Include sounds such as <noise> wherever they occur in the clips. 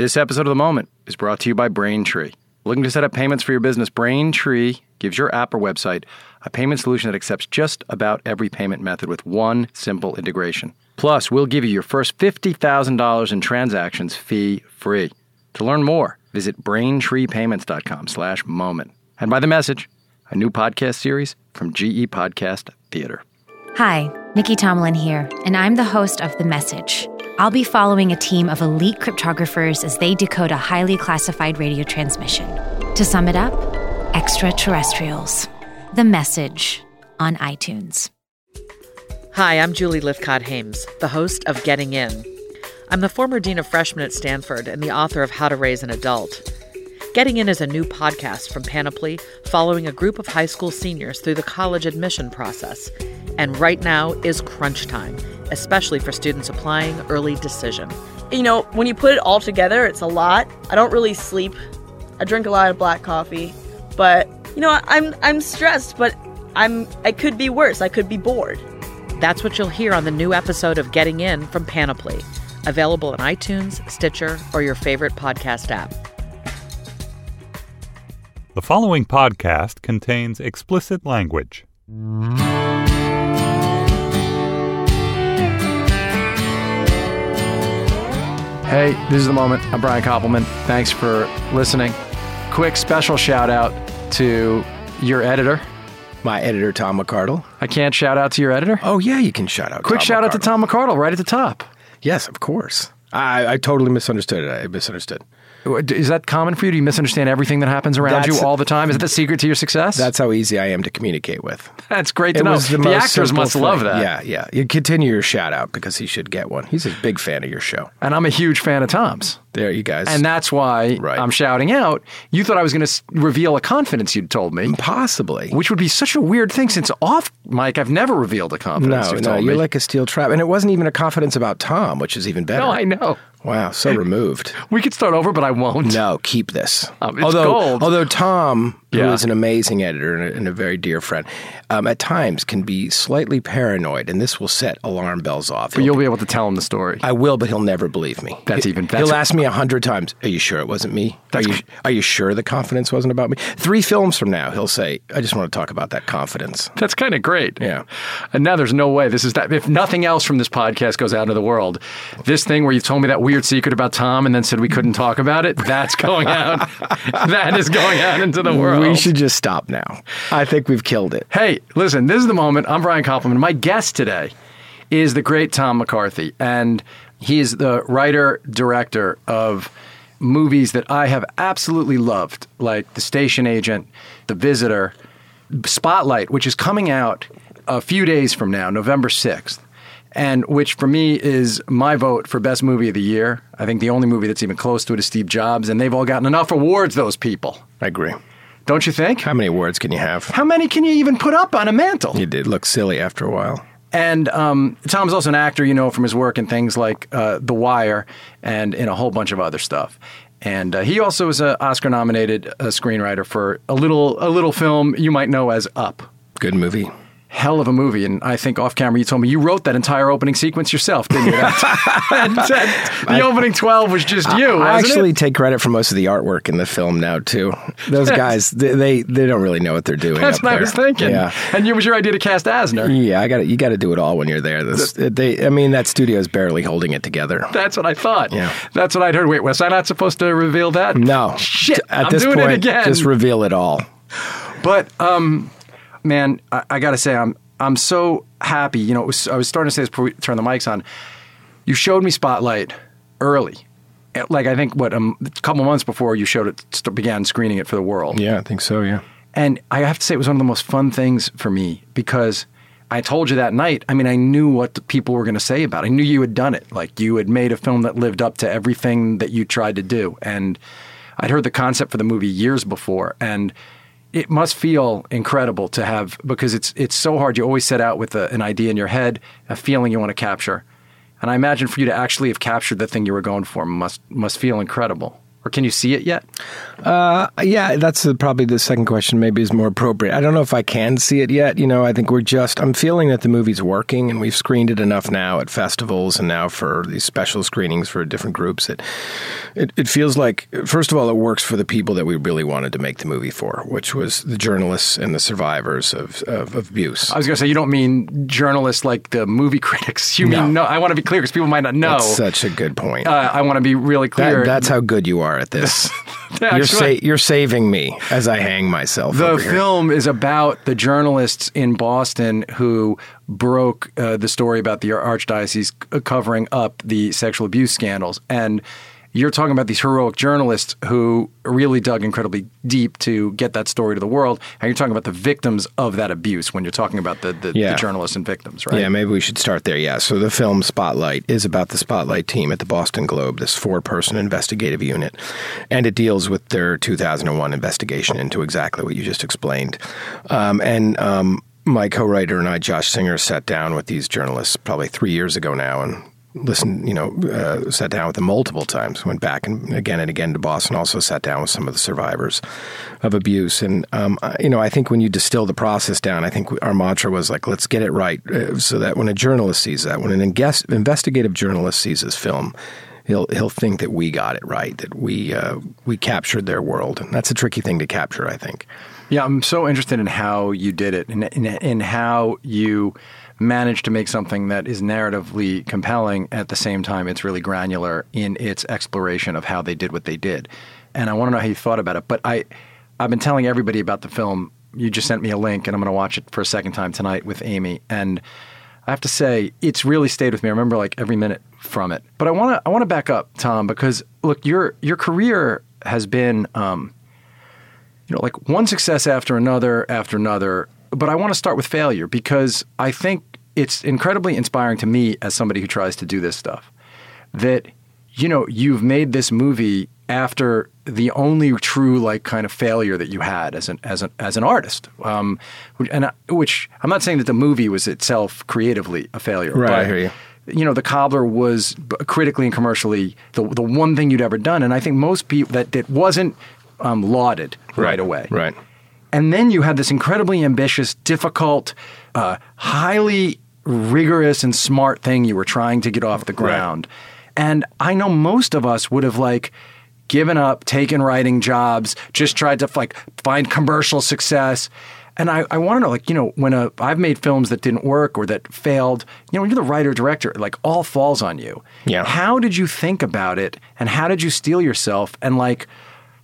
This episode of The Moment is brought to you by Braintree. Looking to set up payments for your business? Braintree gives your app or website a payment solution that accepts just about every payment method with one simple integration. Plus, we'll give you your first $50,000 in transactions fee free. To learn more, visit braintreepayments.com slash moment. And by the message, a new podcast series from GE Podcast Theater. Hi, Nicky Tomalin here, and I'm the host of The Message. I'll be following a team of elite cryptographers as they decode a highly classified radio transmission. To sum it up, extraterrestrials. The Message on iTunes. Hi, I'm Julie Lythcott Haims, the host of Getting In. I'm the former dean of freshmen at Stanford and the author of How to Raise an Adult. Getting In is a new podcast from Panoply following a group of high school seniors through the college admission process. And right now is crunch time, especially for students applying early decision. You know, when you put it all together, it's a lot. I don't really sleep. I drink a lot of black coffee, but you know, I'm I'm stressed, but I'm I could be worse. I could be bored. That's what you'll hear on the new episode of Getting In from Panoply, available on iTunes, Stitcher, or your favorite podcast app. The following podcast contains explicit language. Hey, this is the moment. I'm Brian Koppelman. Thanks for listening. Quick special shout out to your editor. My editor, Tom McArdle. I can't shout out to your editor. Oh, yeah, you can shout out. Quick Tom shout out to McArdle. Tom McArdle right at the top. Yes, of course. I, I totally misunderstood it. I misunderstood. Is that common for you? Do you misunderstand everything that happens around you all the time? Is it the secret to your success? That's how easy I am to communicate with. That's great to It know. the, the actors must thing. love that. Yeah, yeah. You continue your shout out because he should get one. He's a big fan of your show. And I'm a huge fan of Tom's. There, you guys. And that's why Right. I'm shouting out. You thought I was going to reveal a confidence you'd told me, possibly. which would be such a weird thing since off mic, I've never revealed a confidence No, you've no, told you're me. like a steel trap. And it wasn't even a confidence about Tom, which is even better. no, I know. Wow, so removed. We could start over, but I won't. No, keep this. Um, it's although, gold. although Tom, Yeah. who is an amazing editor and a, and a very dear friend, um, at times can be slightly paranoid, and this will set alarm bells off. But He'll you'll be- be able to tell him the story. I will, but he'll never believe me. That's He- even- that's- he'll ask me a hundred times, "Are you sure it wasn't me? Are you are you sure the confidence wasn't about me?" Three films from now, he'll say, "I just want to talk about that confidence." That's kind of great. Yeah. And now there's no way this is that. If nothing else from this podcast goes out into the world, this thing where you told me that weird secret about Tom and then said we couldn't talk about it, that's going out. <laughs> that is going out into the world. We should just stop now. I think we've killed it. Hey, listen, this is the moment. I'm Brian Koppelman. My guest today is the great Tom McCarthy, and he is the writer director of movies that I have absolutely loved, like The Station Agent, The Visitor, Spotlight, which is coming out a few days from now, November 6th. And which for me is my vote for best movie of the year. I think the only movie that's even close to it is Steve Jobs, and they've all gotten enough awards, those people. I agree. Don't you think? How many awards can you have? How many can you even put up on a mantle? You did look silly after a while. And um, Tom's also an actor, you know, from his work in things like uh, The Wire and in a whole bunch of other stuff. And uh, he also is an Oscar-nominated uh, screenwriter for a little a little film you might know as Up. Good movie. Hell of a movie, and I think off camera you told me you wrote that entire opening sequence yourself, didn't you? <laughs> That- that- the opening twelve was just you. I actually it? take credit for most of the artwork in the film now too. Those guys, they, they they don't really know what they're doing. That's what I was thinking. Yeah. And it was your idea to cast Asner. Yeah, I got You got to do it all when you're there. This, they, I mean, that studio is barely holding it together. That's what I thought. Yeah. That's what I'd heard. Wait, was I not supposed to reveal that? No, Shit. At I'm this doing point, it again. just reveal it all. But um, man, I, I got to say, I'm I'm so happy. You know, it was, I was starting to say this before we turned the mics on. You showed me Spotlight early, like I think what um, a couple months before you showed it, began screening it for the world. Yeah, I think so. Yeah. And I have to say, it was one of the most fun things for me because I told you that night. I mean, I knew what the people were going to say about it. I knew you had done it. Like you had made a film that lived up to everything that you tried to do. And I'd heard the concept for the movie years before. And it must feel incredible to have because it's it's so hard. You always set out with a, an idea in your head, a feeling you want to capture. And I imagine for you to actually have captured the thing you were going for must must feel incredible. Or can you see it yet? Uh, yeah, that's the, probably the second question. Maybe is more appropriate. I don't know if I can see it yet. You know, I think we're just. I'm feeling that the movie's working, and we've screened it enough now at festivals and now for these special screenings for different groups. That it, it feels like, first of all, it works for the people that we really wanted to make the movie for, which was the journalists and the survivors of, of, of abuse. I was going to say you don't mean journalists like the movie <laughs> critics. You No. mean no? I want to be clear because people might not know. That's such a good point. uh, I want to be really That- clear. that's how good you are at this. <laughs> You're, sa- you're saving me as I hang myself. The film is about the journalists in Boston who broke uh, the story about the archdiocese covering up the sexual abuse scandals. And you're talking about these heroic journalists who really dug incredibly deep to get that story to the world. And you're talking about the victims of that abuse when you're talking about the, the, Yeah. the journalists and victims, right? Yeah, maybe we should start there. Yeah. So the film Spotlight is about the Spotlight team at the Boston Globe, this four person investigative unit. And it deals with their 2001 investigation into exactly what you just explained. Um, and um, my co writer and I, Josh Singer, sat down with these journalists probably three years ago now and listened, you know, uh, sat down with them multiple times, went back and again and again to Boston, also sat down with some of the survivors of abuse. And, um, you know, I think when you distill the process down, I think our mantra was like, let's get it right uh, so that when a journalist sees that, when an investigative journalist sees this film, He'll, he'll think that we got it right, that we uh, we captured their world, and that's a tricky thing to capture. I think. Yeah, I'm so interested in how you did it and in how you managed to make something that is narratively compelling at the same time it's really granular in its exploration of how they did what they did. And I want to know how you thought about it. But I I've been telling everybody about the film. You just sent me a link and I'm going to watch it for a second time tonight with Amy and I have to say it's really stayed with me. I remember like every minute from it. But I want to I want to back up, Tom, because look, your your career has been um, you know, like one success after another after another. But I want to start with failure because I think it's incredibly inspiring to me as somebody who tries to do this stuff that, you know, you've made this movie after the only true like kind of failure that you had as an as an as an artist. Um, which- and I, which I'm not saying that the movie was itself creatively a failure. Right, but, I hear you. You know, the cobbler was critically and commercially the the one thing you'd ever done, and I think most people that that wasn't um, lauded right, away. Right. And then you had this incredibly ambitious, difficult, uh, highly rigorous and smart thing you were trying to get off the ground. And I know most of us would have like given up, taken writing jobs, just tried to like find commercial success. And I, I want to know, like, you know, when a, I've made films that didn't work or that failed, you know, when you're the writer director, like all falls on you. Yeah. How did you think about it and how did you steel yourself? And like,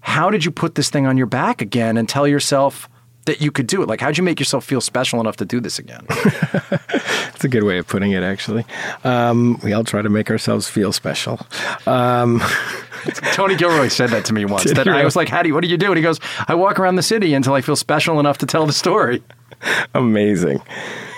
how did you put this thing on your back again and tell yourself that you could do it? Like, how'd you make yourself feel special enough to do this again? <laughs> That's a good way of putting it, actually. Um, we all try to make ourselves feel special. Um, <laughs> Tony Gilroy said that to me once. That I was like, "How do you? What do you do?" And he goes, "I walk around the city until I feel special enough to tell the story." <laughs> amazing.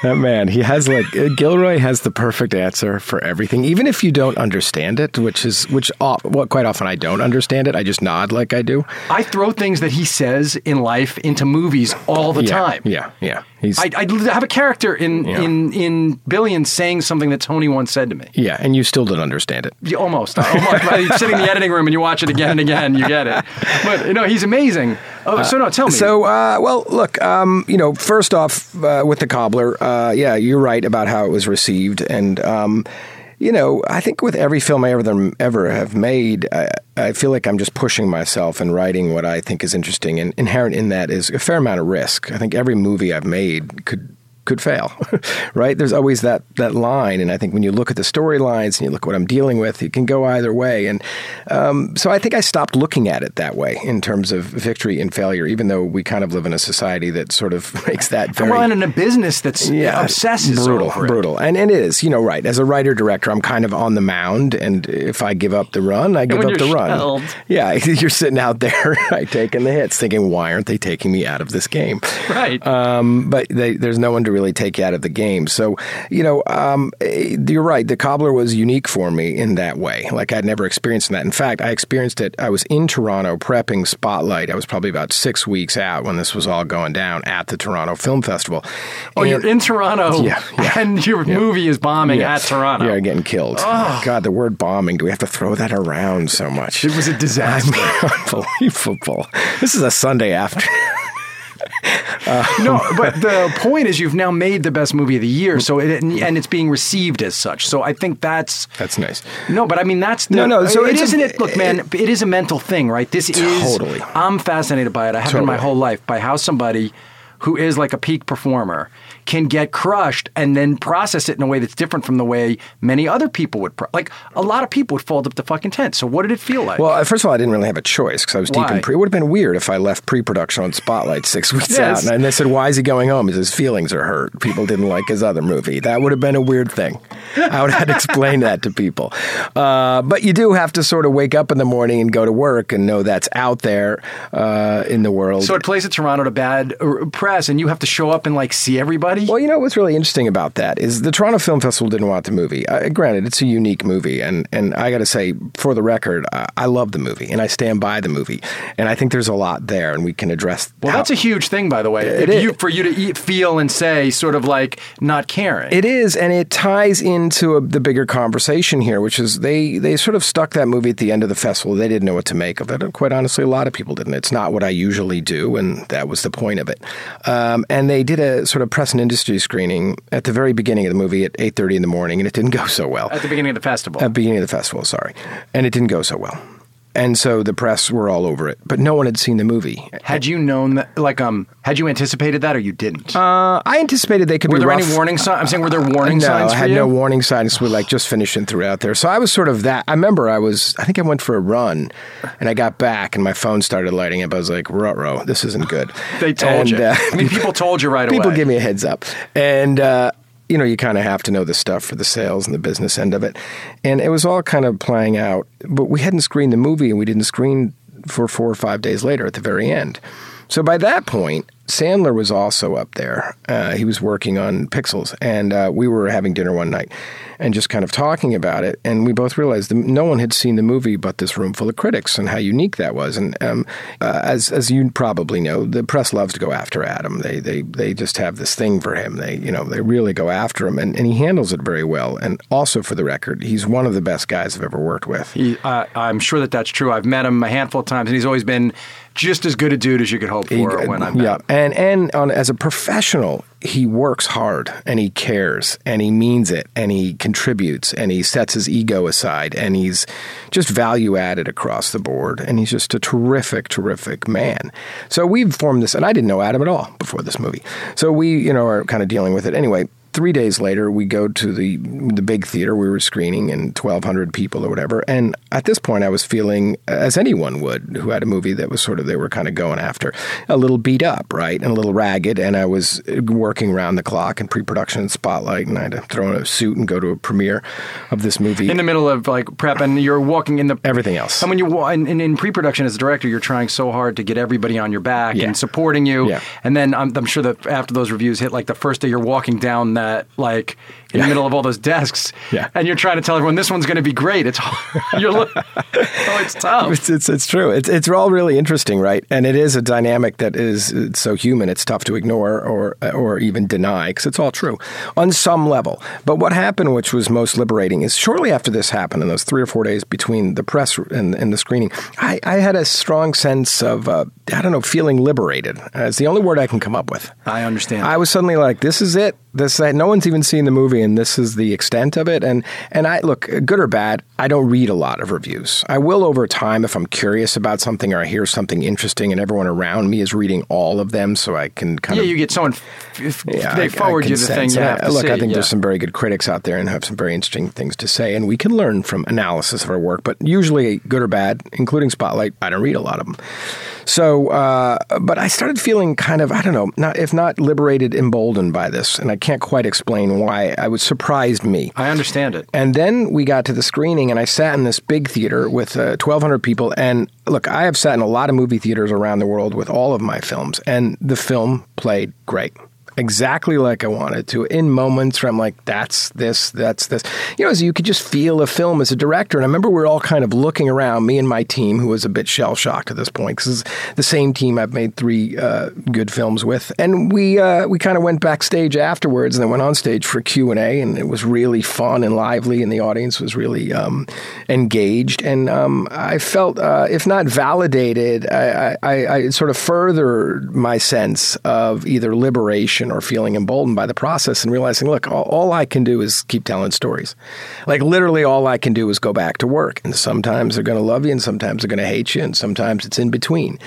That man, he has like uh, Gilroy has the perfect answer for everything, even if you don't understand it, which is which. Uh, well, quite often I don't understand it. I just nod like I do. I throw things that he says in life into movies all the yeah, time. Yeah, yeah. He's I, I have a character in, Yeah. in in Billions saying something that Tony once said to me. yeah, and you still don't understand it. You almost, almost. Sitting in the <laughs> editing room and you watch it again and again, you get it. But you know, he's amazing. Oh, so no, tell me. So, uh, well, look, um, you know, first off, uh, with the cobbler, uh, yeah, you're right about how it was received, and um, you know, I think with every film I ever ever have made, I, I feel like I'm just pushing myself and writing what I think is interesting, and inherent in that is a fair amount of risk. I think every movie I've made could could fail, <laughs> right? There's always that that line, and I think when you look at the storylines and you look at what I'm dealing with, it can go either way. And um, so I think I stopped looking at it that way in terms of victory and failure, even though we kind of live in a society that sort of <laughs> makes that very well, and in a business that's yeah, obsesses brutal, over it. brutal, and and it is, you know, right. As a writer director, I'm kind of on the mound, and if I give up the run, I give up the you're run. Yeah, <laughs> you're sitting out there, right, taking the hits, thinking, why aren't they taking me out of this game? Right. Um, but they, there's no one to really take you out of the game. So, you know, um, eh, you're right. The cobbler was unique for me in that way. Like I'd never experienced that. In fact, I experienced it. I was in Toronto prepping Spotlight. I was probably about six weeks out when this was all going down at the Toronto Film Festival. Oh, And- you're in Toronto, Yeah, yeah. <laughs> and your movie is bombing Yeah. at Toronto. Yeah, getting killed. Oh. God, the word bombing. Do we have to throw that around so much? It was a <laughs> disaster. <laughs> Unbelievable. This is a Sunday afternoon. No, but the point is, you've now made the best movie of the year, so it, and it's being received as such. So I think that's That's nice. no, but I mean that's the, No, no, so it it's a- isn't it. Look, man, it is a mental thing, right? This Totally. is. I'm fascinated by it. I have been my whole life by how somebody who is like a peak performer can get crushed and then process it in a way that's different from the way many other people would. Pro- like a lot of people would fold up the fucking tent. So what did it feel like? Well, uh, first of all, I didn't really have a choice because I was deep Why? in pre. It would have been weird if I left pre-production on Spotlight six <laughs> weeks Yes. out, and they said, "Why is he going home? Is his feelings are hurt? People didn't like his other movie." That would have been a weird thing. I would have had to explain that to people. Uh, but you do have to sort of wake up in the morning and go to work and know that's out there uh, in the world. so it plays at Toronto to bad uh, press, and you have to show up and like see everybody. Well, you know what's really interesting about that is the Toronto Film Festival didn't want the movie. Uh, granted, it's a unique movie, and and I got to say, for the record, uh, I love the movie, and I stand by the movie, and I think there's a lot there, and we can address. Well, how- that's a huge thing, by the way. It you, for you to eat, feel and say, sort of like not caring. It is, and it ties into a, the bigger conversation here, which is they they sort of stuck that movie at the end of the festival. They didn't know what to make of it, and quite honestly, a lot of people didn't. It's not what I usually do, and that was the point of it. Um, and they did a sort of press and industry screening at the very beginning of the movie at eight thirty in the morning, and it didn't go so well. at the beginning of the festival. At the beginning of the festival, sorry, and it didn't go so well. And so the press were all over it, but no one had seen the movie. had you known that, like, um, had you anticipated that, or you didn't? Uh, I anticipated they could were be there rough. any warning signs? I'm saying, were there warning no, signs I had no warning signs. We're like just finishing and threw it out there. So I was sort of that. I remember I was. I think I went for a run, and I got back, and my phone started lighting up. I was like, "Ruh-roh, this isn't good." <laughs> They told And, you. uh, I mean, people told you right <laughs> people away. People give me a heads up, and uh, you know, you kind of have to know the stuff for the sales and the business end of it. And it was all kind of playing out, but we hadn't screened the movie, and we didn't screen for four or five days later at the very end. So by that point, Sandler was also up there. Uh, he was working on Pixels, and uh, we were having dinner one night and just kind of talking about it. And we both realized that no one had seen the movie but this room full of critics and how unique that was. And um, uh, as as you probably know, the press loves to go after Adam. They they they just have this thing for him. They you know they really go after him, and, and he handles it very well. And also for the record, he's one of the best guys I've ever worked with. He, uh, I'm sure that that's true. I've met him a handful of times, and he's always been just as good a dude as you could hope for when I'm yeah, and and on as a professional, he works hard and he cares and he means it and he contributes and he sets his ego aside and he's just value added across the board and he's just a terrific, terrific man. So we've formed this, and I didn't know Adam at all before this movie. So we, you know, are kind of dealing with it anyway. Three days later, we go to the the big theater we were screening, and twelve hundred people or whatever. And at this point, I was feeling, as anyone would, who had a movie that was sort of they were kind of going after, a little beat up, right, and a little ragged. And I was uh, working round the clock in pre-production and spotlight, and I had to throw on a suit and go to a premiere of this movie. in the middle of like prep, and you're walking in the Everything else. And when you in, in, in pre-production as a director, you're trying so hard to get everybody on your back Yeah. and supporting you. Yeah. And then I'm, I'm sure that after those reviews hit, like the first day you're walking down that like in Yeah. the middle of all those desks, Yeah. and you're trying to tell everyone this one's going to be great. It's <laughs> you're look, oh, it's tough. It's, it's it's true. It's it's all really interesting, right? And it is a dynamic that is so human. It's tough to ignore or or even deny because it's all true on some level. But what happened, which was most liberating, is shortly after this happened, in those three or four days between the press and, and the screening, I, I had a strong sense of uh, I don't know, feeling liberated. Uh, it's the only word I can come up with. I understand. I was suddenly like, "This is it. This no one's even seen the movie, and this is the extent of it." And and I look, good or bad, I don't read a lot of reviews. I will over time if I'm curious about something or I hear something interesting, and everyone around me is reading all of them, so I can kind yeah, of Yeah, you get someone. If yeah, they I- I forward can you the thing you have to Look, see. I think yeah. there's some very good critics out there and have some very interesting things to say, and we can learn from analysis of our work. But usually, good or bad, including Spotlight, I don't read a lot of them. So, uh, but I started feeling kind of, I don't know, not if not liberated, emboldened by this, and I can't quite explain why. I was surprised me. I understand it. And then we got to the screening, and I sat in this big theater with uh, 1,200 people. And look, I have sat in a lot of movie theaters around the world with all of my films, and the film played great. Exactly like I wanted to in moments where I'm like, that's this, that's this. You know, as you could just feel a film as a director. And I remember we're all kind of looking around, me and my team, who was a bit shell shocked at this point, because it's the same team I've made three uh, good films with. And we uh, we kind of went backstage afterwards and then went on stage for Q and A, and it was really fun and lively, and the audience was really um, engaged. And um, I felt, uh, if not validated, I, I, I sort of furthered my sense of either liberation or feeling emboldened by the process and realizing, look, all, all I can do is keep telling stories. Like literally, all I can do is go back to work. And sometimes they're going to love you, and sometimes they're going to hate you, and sometimes it's in between.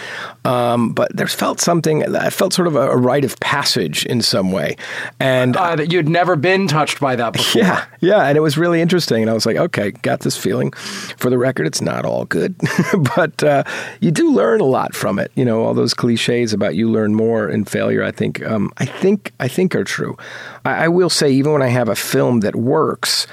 Um, but there's felt something. I felt sort of a, a rite of passage in some way, and Uh, that you'd never been touched by that <laughs> before. yeah, yeah, and it was really interesting. And I was like, okay, got this feeling. For the record, it's not all good, <laughs> but uh, you do learn a lot from it. You know, all those cliches about you learn more in failure. I think, um, I think, I think are true. I, I will say, even when I have a film that works.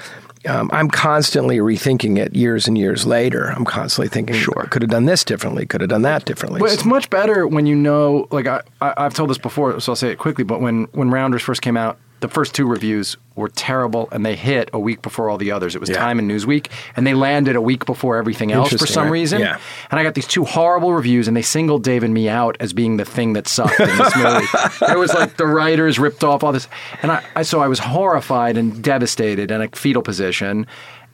Um, I'm constantly rethinking it years and years later. I'm constantly thinking, sure, could have done this differently, could have done that differently. But it's much better when you know. Like I, I, I've told this before, so I'll say it quickly. But when when Rounders first came out, the first two reviews were terrible, and they hit a week before all the others. It was Yeah. Time and Newsweek, and they landed a week before everything else for some right? reason. Yeah. And I got these two horrible reviews, and they singled Dave and me out as being the thing that sucked in this <laughs> movie. it was like the writers ripped off all this, and I, I so I was horrified and devastated in a fetal position.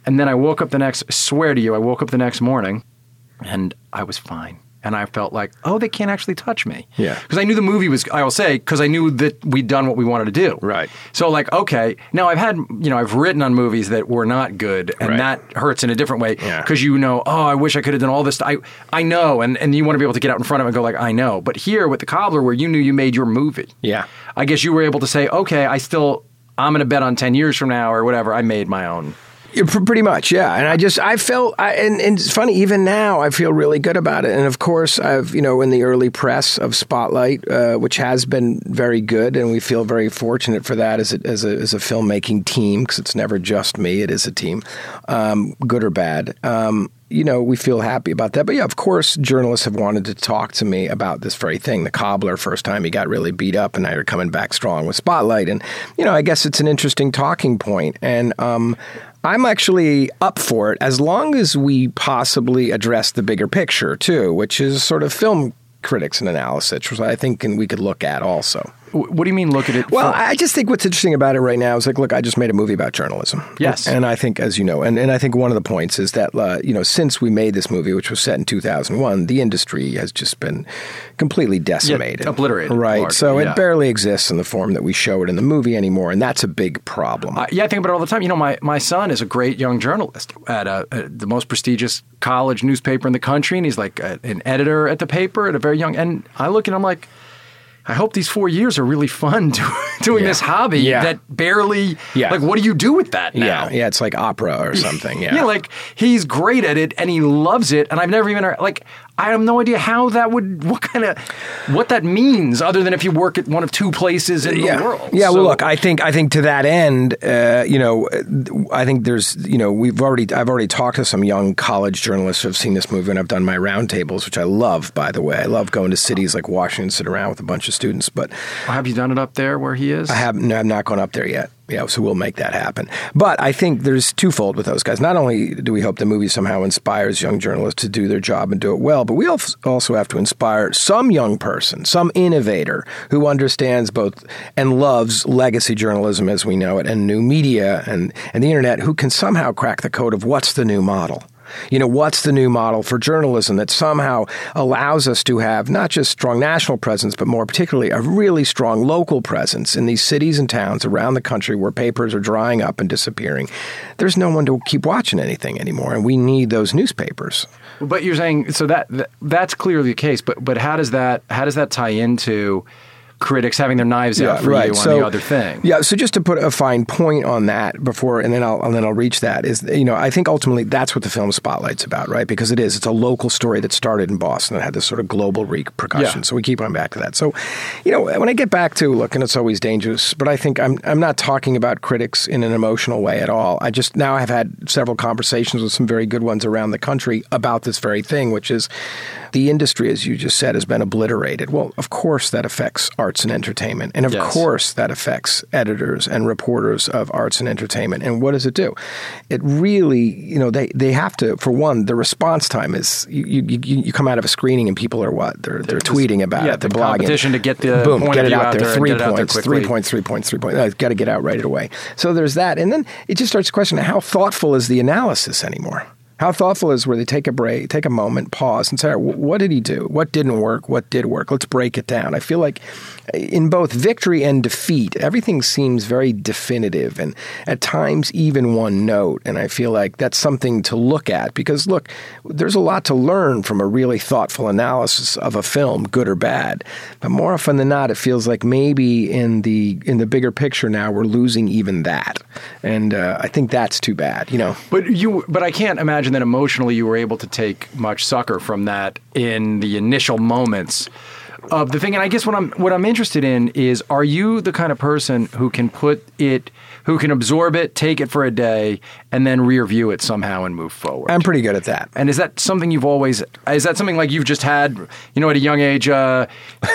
And then I woke up the next. Swear to you, I woke up the next morning, and I was fine. And I felt like, oh, they can't actually touch me. Yeah. Because I knew the movie was, I will say, because I knew that we'd done what we wanted to do. Right. So, like, okay, now I've had, you know, I've written on movies that were not good, and Right. that hurts in a different way. Yeah. Because you know, oh, I wish I could have done all this. I, I know, and, and you want to be able to get out in front of it and go, like, I know. But here with the cobbler, where you knew you made your movie. Yeah. I guess you were able to say, okay, I still, I'm going to bet on 10 years from now or whatever, I made my own. Pretty much, yeah. And I just, I felt, I, and, and it's funny, even now, I feel really good about it. And of course, I've, you know, in the early press of Spotlight, uh, which has been very good, and we feel very fortunate for that as a, as a, as a filmmaking team, because it's never just me, it is a team, um, good or bad. Um, you know, we feel happy about that. But yeah, of course, journalists have wanted to talk to me about this very thing. The cobbler, first time he got really beat up, and now you're coming back strong with Spotlight. And, you know, I guess it's an interesting talking point. And um, I'm actually up for it as long as we possibly address the bigger picture, too, which is sort of film critics and analysis, which I think we could look at also. Wh- What do you mean, look at it? Well, from- I just think what's interesting about it right now is like, look, I just made a movie about journalism. Yes. And I think, as you know, and, and I think one of the points is that, uh, you know, since we made this movie, which was set in 2001, the industry has just been completely decimated. obliterated, Right. largely, so yeah. it barely exists in the form that we show it in the movie anymore. And that's a big problem. Uh, yeah, I think about it all the time. You know, my, my son is a great young journalist at uh uh the most prestigious college newspaper in the country, and he's like a, an editor at the paper at a very young. And I look and I'm like, I hope these four years are really fun <laughs> do, doing Yeah. this hobby Yeah. that barely. Yeah. Like, what do you do with that now? yeah. Yeah. It's like opera or <laughs> something. Yeah. Yeah, like he's great at it and he loves it, and I've never even like I have no idea how that would <laughs> what kind of what that means other than if you work at one of two places in yeah. the world. Yeah, So- well, look, I think I think to that end, uh, you know, I think there's, you know, we've already I've already talked to some young college journalists who have seen this movie, and I've done my roundtables, which I love, by the way. I love going to cities like Washington, sit around with a bunch of students, but have you done it up there where he is? I have no, I've not gone up there yet. Yeah, so we'll make that happen. But I think there's twofold with those guys. Not only do we hope the movie somehow inspires young journalists to do their job and do it well, but we als- also have to inspire some young person, some innovator who understands both and loves legacy journalism as we know it and new media and, and the internet who can somehow crack the code of what's the new model. You know, what's the new model for journalism that somehow allows us to have not just strong national presence, but more particularly a really strong local presence in these cities and towns around the country where papers are drying up and disappearing? There's no one to keep watching anything anymore, and we need those newspapers. But you're saying so that, that that's clearly the case. But but how does that how does that tie into critics having their knives out for you on so, the other thing? Yeah. So just to put a fine point on that before, and then I'll and then I'll reach that is you know I think ultimately that's what the film Spotlight's about, right? Because it is. It's a local story that started in Boston and had this sort of global repercussion. Yeah. So we keep on back to that. So, you know, when I get back to look, and it's always dangerous, but I think I'm I'm not talking about critics in an emotional way at all. I just now I've had several conversations with some very good ones around the country about this very thing, which is the industry, as you just said, has been obliterated. Well, of course that affects arts and entertainment. And of Yes. course that affects editors and reporters of arts and entertainment. And what does it do? It really, you know, they, they have to, for one, the response time is you, you, you come out of a screening and people are what? They're, they're tweeting about yeah, it. They're the blogging. competition to get the Boom, point get it out out there. there Three get it out points, three points, three points, three points. Uh, got to get out right away. So there's that. And then it just starts questioning how thoughtful is the analysis anymore? How thoughtful is where they take a break, take a moment, pause, and say, "All right, what did he do? What didn't work? What did work? Let's break it down. I feel like in both victory and defeat, everything seems very definitive and at times even one note. And I feel like that's something to look at because, look, there's a lot to learn from a really thoughtful analysis of a film, good or bad. But more often than not, it feels like maybe in the in the bigger picture now we're losing even that, and uh, I think that's too bad. You know, But you, but I can't imagine that emotionally you were able to take much succor from that in the initial moments of the thing. And I guess what I'm what I'm interested in is, are you the kind of person who can put it, who can absorb it, take it for a day, and then re-review it somehow and move forward? I'm pretty good at that. and is that something you've always? Is that something like you've just had? You know, at a young age, uh,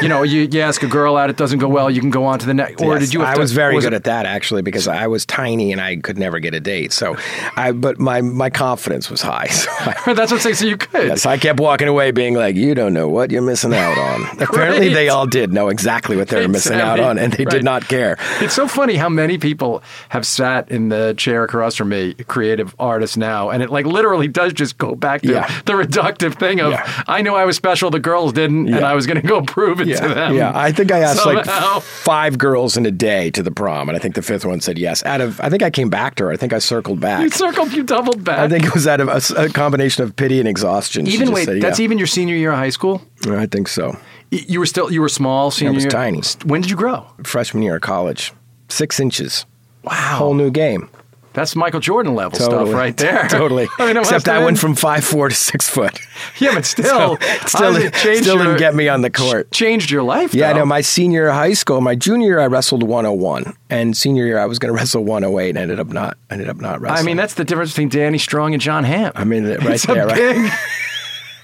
you know, you, you ask a girl out, it doesn't go well, you can go on to the next. Or Yes, did you? Have I to, was very was good it- at that actually because I was tiny and I could never get a date. So, I but my my confidence was high. <laughs> So I, <laughs> That's what I'm saying. So you could. Yes, I kept walking away being like, you don't know what you're missing out on. <laughs> Apparently, they all did know exactly what they were missing out on, and they Right. did not care. It's so funny how many people have sat in the chair across from me, creative artists now, and it like literally does just go back to Yeah. the reductive thing of Yeah. I knew I was special, the girls didn't, and I was going to go prove it to them. yeah. I think I asked Somehow. like five girls in a day to the prom, and I think the fifth one said yes. Out of, I think I came back to her. I think I circled back. You circled, you doubled back. I think it was out of a combination of pity and exhaustion. She even wait, said, that's even your senior year of high school. I think so. You were still you were small senior. I was year? tiny. When did you grow? Freshman year of college, six inches, Wow, whole new game. that's Michael Jordan level Totally. stuff right there. <laughs> totally. <laughs> I mean, Except I went from five four to six foot. <laughs> yeah, but still, So, still, it still your- didn't get me on the court. Changed your life. Yeah, though. no, my senior year high school, my junior year I wrestled 101 and senior year I was going to wrestle 108 and ended up not ended up not wrestling. I mean, that's the difference between Danny Strong and John Hamm. I mean, right It's there, right?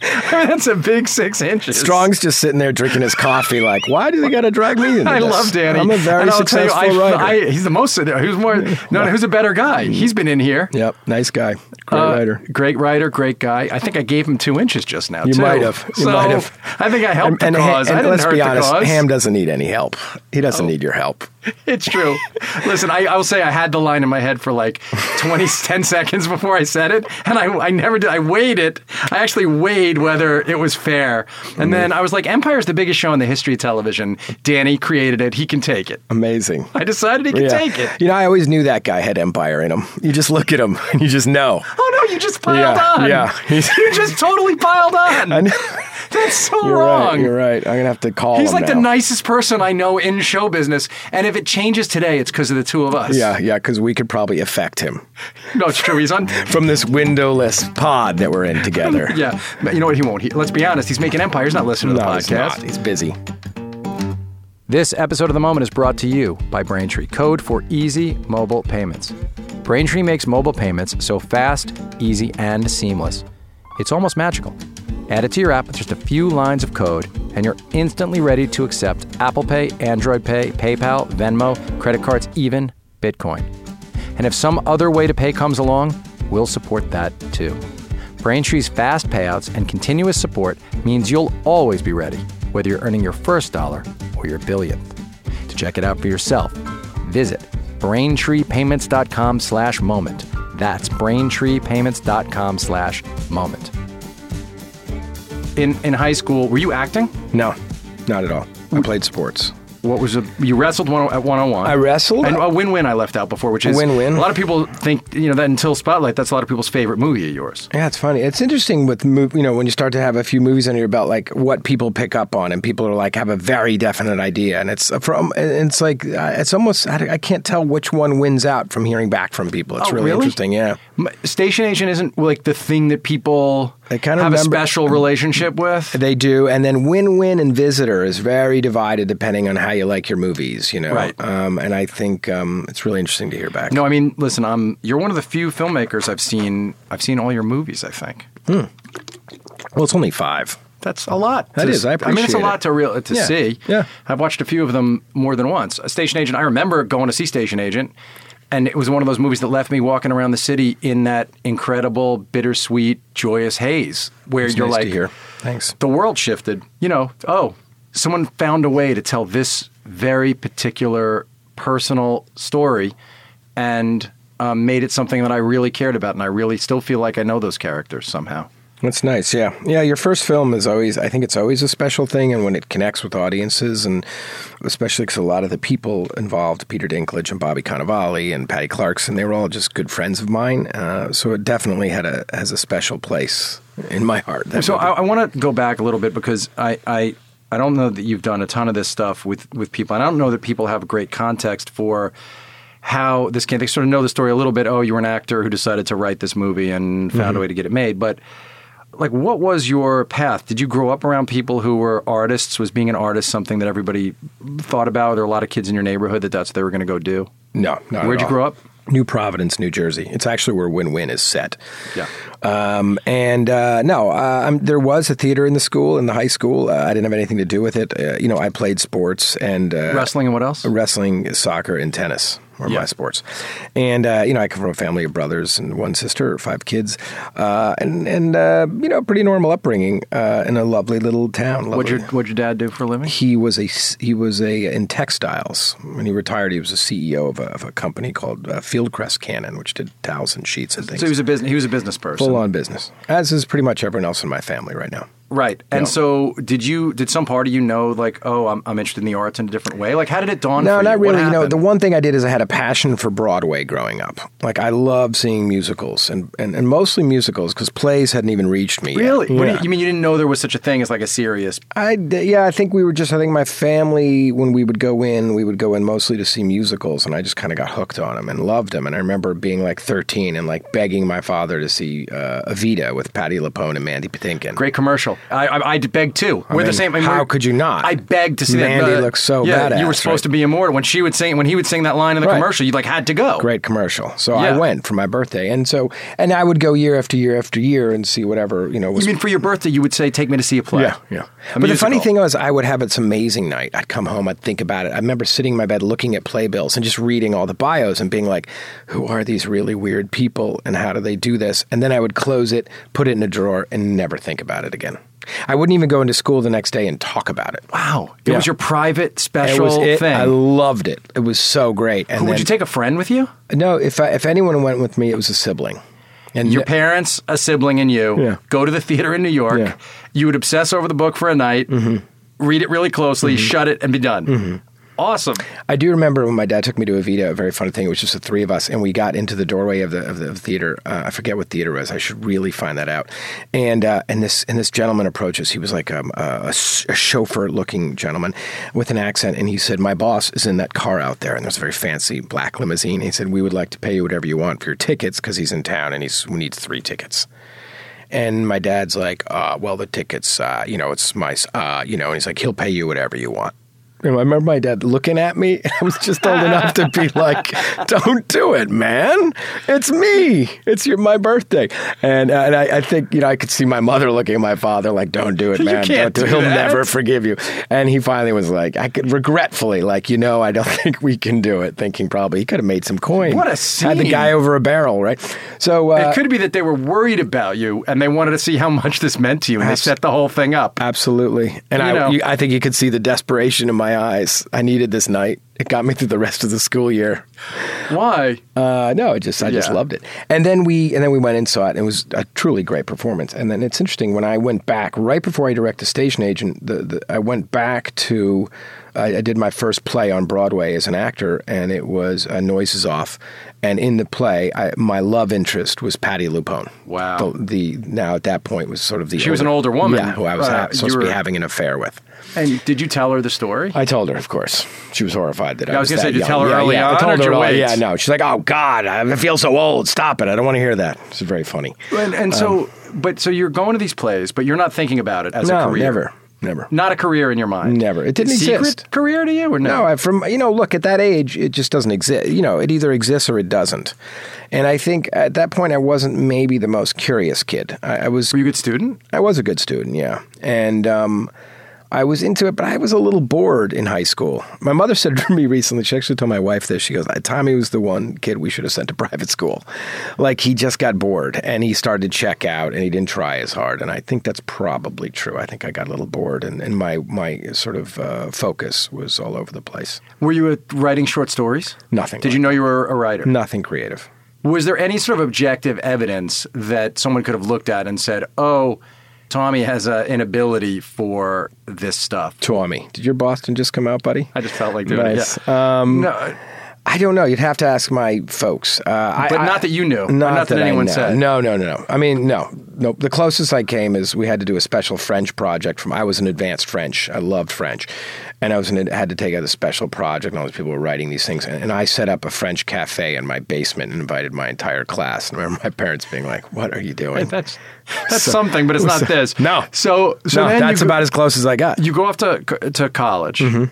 <laughs> I mean, that's a big six inches. Strong's just sitting there drinking his coffee like, why do they got to drag me into I this? love Danny. I'm a very and I'll tell you, successful I- writer. I- he's the most. Who's more? No, no, who's a better guy? He's been in here. yep, nice guy. Great Uh, writer. Great writer, great guy. I think I gave him two inches just now. You too. might have. You so might have. I think I helped and, the Ha- cause. and I didn't let's hurt be the honest, cause. Hamm doesn't need any help. He doesn't Oh. need your help. <laughs> It's true. Listen, I, I will say I had the line in my head for like 20, <laughs> 10 seconds before I said it, and I, I never did. I weighed it. I actually weighed whether it was fair. And then I was like, Empire's the biggest show in the history of television. Danny created it. He can take it. Amazing. I decided he could Yeah. take it. You know, I always knew that guy had empire in him. You just look at him <laughs> and you just know. Oh, no, you just piled Yeah, on. yeah. you just totally piled on. I know. That's so You're wrong. right. You're right. I'm gonna have to call him. He's him like the nicest person I know in show business. And if it changes today, it's because of the two of us. Yeah, yeah, because we could probably affect him <laughs> No, it's true. He's on. from this windowless pod that we're in together. <laughs> Yeah. But you know what? He won't. He, let's be honest. He's making Empire. He's not listening to the no, he's podcast. not. He's busy. This episode of The Moment is brought to you by Braintree, code for easy mobile payments. Braintree makes mobile payments so fast, easy, and seamless. It's almost magical. Add it to your app with just a few lines of code, and you're instantly ready to accept Apple Pay, Android Pay, PayPal, Venmo, credit cards, even Bitcoin. And if some other way to pay comes along, we'll support that too. Braintree's fast payouts and continuous support means you'll always be ready, whether you're earning your first dollar or your billionth. To check it out for yourself, visit braintreepayments.com slash moment. That's braintreepayments.com slash moment. In, in high school, were you acting? No, not at all. I played sports. What was a, you wrestled one, at 101? I wrestled? And a win-win I left out before, which is Win-win? A lot of people think, you know, that until Spotlight, that's a lot of people's favorite movie of yours. Yeah, it's funny. It's interesting with you know when you start to have a few movies under your belt, like what people pick up on, and people are like have a very definite idea, and it's from it's like uh, it's almost I, can't tell which one wins out from hearing back from people. It's Oh, really, really? interesting. Yeah, Station Agent isn't like the thing that people I kinda have remember- a special relationship with. they do. And then Win Win and Visitor is very divided depending on how you like your movies. You know, Right. Um, and I think um, it's really interesting to hear back. No, I mean, listen, I'm you're one of the few filmmakers I've seen. I've seen all your movies. I think well, it's only five. that's a lot. That to, is. I I mean, it's a lot it. to real to Yeah. see. Yeah. I've watched a few of them more than once. A Station Agent. I remember going to see Station Agent, and it was one of those movies that left me walking around the city in that incredible, bittersweet, joyous haze where It's you're nice like, to hear. Thanks. the world shifted. You know, oh, someone found a way to tell this very particular personal story and um, made it something that I really cared about, and I really still feel like I know those characters somehow. That's nice. Yeah. Yeah. Your first film is always, I think it's always a special thing. And when it connects with audiences, and especially because a lot of the people involved, Peter Dinklage and Bobby Cannavale and Patty Clarkson, they were all just good friends of mine. Uh, so it definitely had a, has a special place in my heart. So movie. I, I want to go back a little bit because I, I I don't know that you've done a ton of this stuff with with people, and I don't know that people have great context for how this came. They sort of know the story a little bit. Oh, you were an actor who decided to write this movie and found Mm-hmm. a way to get it made, but. Like, what was your path? Did you grow up around people who were artists? Was being an artist something that everybody thought about? There were a lot of kids in your neighborhood that that's what they were going to go do. no, Where'd you grow up? New Providence, New Jersey. It's actually where Win Win is set. Yeah. Um, and uh, no, uh, I'm, there was a theater in the school, in the high school. Uh, I didn't have anything to do with it. Uh, you know, I played sports and uh, Wrestling and what else? wrestling, soccer, and tennis were Yeah. my sports. And uh, you know, I come from a family of brothers and one sister, five kids, uh, and and uh, you know, pretty normal upbringing uh, in a lovely little town. What'd your What'd your dad do for a living? He was a he was a in textiles. When he retired, he was a CEO of a, of a company called uh, Fieldcrest Cannon, which did towels and sheets and things. So he was a business. He was a business person. Full on business, as is pretty much everyone else in my family right now. Right. And Yeah. so did you did some part of you know like, oh, I'm, I'm interested in the arts in a different way? Like how did it dawn No, for not you? Really. You know, the one thing I did is I had a passion for Broadway growing up. Like I loved seeing musicals and, and, and mostly musicals because plays hadn't even reached me. yet. Really? What do Yeah. you, you mean you didn't know there was such a thing as like a serious I yeah, I think we were just. I think my family, when we would go in, we would go in mostly to see musicals, and I just kind of got hooked on them and loved them. And I remember being like 13 and like begging my father to see uh, Evita with Patti LuPone and Mandy Patinkin. great commercial? I I, I begged too. We're the same. I mean, how could you not? I begged to see that. Mandy uh, looks so yeah, You were supposed right? to be immortal when she would sing when he would sing that line in the Right. commercial. You like had to go. Great commercial. So Yeah. I went for my birthday, and so and I would go year after year after year and see whatever you know was You mean for your birthday you would say take me to see a play? Yeah, yeah. A but the funny thing was, I would have this amazing night. I'd come home, I'd think about it. I remember sitting in my bed looking at playbills and just reading all the bios and being like, who are these really weird people and how do they do this? And then I would close it, put it in a drawer, and never think about it again. I wouldn't even go into school the next day and talk about it. Wow. It Yeah. was your private It special was it. thing. I loved it. It was so great. And Who- would you take a friend with you? No, if I, if anyone went with me, it was a sibling. And Your ne- parents, a sibling, and you Yeah. go to the theater in New York. Yeah. You would obsess over the book for a night, mm-hmm. read it really closely, mm-hmm. shut it, and be done. Mm-hmm. Awesome. I do remember when my dad took me to Evita, a very fun thing. It was just the three of us, and we got into the doorway of the of the theater. Uh, I forget what theater was. I should really find that out. And uh, and this and this gentleman approaches. He was like um, a, a chauffeur looking gentleman with an accent, and he said, "My boss is in that car out there, and there's a very fancy black limousine." He said, "We would like to pay you whatever you want for your tickets because he's in town and he's we need three tickets." And my dad's like, uh, well, the tickets, uh, you know, it's my, uh, you know, and he's like, he'll pay you whatever you want. And I remember my dad looking at me. <laughs> I was just old enough to be like, "Don't do it, man! It's me. It's your my birthday." And uh, and I, I think you know I could see my mother looking at my father like, "Don't do it, You man! can't Don't do He'll that." never forgive you." And he finally was like, I could regretfully, like, you know, I don't <laughs> think we can do it. Thinking probably he could have made some coin. What a scene! Had the guy over a barrel, right? So uh, it could be that they were worried about you and they wanted to see how much this meant to you, and they set the whole thing up. Absolutely. And You I, you, I think you could see the desperation in my eyes. I needed this night. It got me through the rest of the school year. Why? Uh, no, I just I just loved it. And then we and then we went and saw it. And it was a truly great performance. And then it's interesting when I went back right before I directed Station Agent. The, the I went back to. I, I did my first play on Broadway as an actor, and it was uh, Noises Off. And in the play, I, my love interest was Patti LuPone. Wow. The, the now at that point was sort of the She was an older woman. Yeah, who I was Uh, ha- supposed to be having an affair with. And did you tell her the story? I told her, of course. She was horrified that I, I was was gonna say, that did you tell her yeah, early yeah. on, I told her all- Yeah, no. She's like, "Oh God, I feel so old. Stop it. I don't want to hear that." It's very funny. and, and so, but so you're going to these plays, but you're not thinking about it as Um, no, a career. never. Never. Not a career in your mind. Never. It didn't Secret exist. career to you or no? No, I, from you know, look at that age, it just doesn't exist. You know, it either exists or it doesn't. And I think at that point, I wasn't maybe the most curious kid. I, I was. Were you a good student? I was a good student, yeah, and um, I was into it, but I was a little bored in high school. My mother said to me recently. She actually told my wife this. She goes, "Tommy was the one kid we should have sent to <laughs> private school. Like he just got bored and he started to check out and he didn't try as hard." And I think that's probably true. I think I got a little bored and, and my my sort of uh, focus was all over the place. Were you uh, writing short stories? Nothing. Did you know you were a writer? Nothing creative. Was there any sort of objective evidence that someone could have looked at and said, "Oh, Tommy has an inability for this stuff"? Tommy, did your Boston just come out, buddy? I just felt like doing Nice. it. Yeah. Um, no, I don't know. You'd have to ask my folks. Uh, But I- not that you knew, Not, not that I anyone said. No, no, no, no. I mean, no, no. The closest I came is we had to do a special French project. From I was in advanced French. I loved French, and I was in, had to take out a special project. And all these people were writing these things, and, and I set up a French cafe in my basement and invited my entire class. And I remember my parents being like, "What are you doing?" that's <laughs> that's something, but it's not this. No. So so no, that's go, about as close as I got. you go off to to college, Mm-hmm.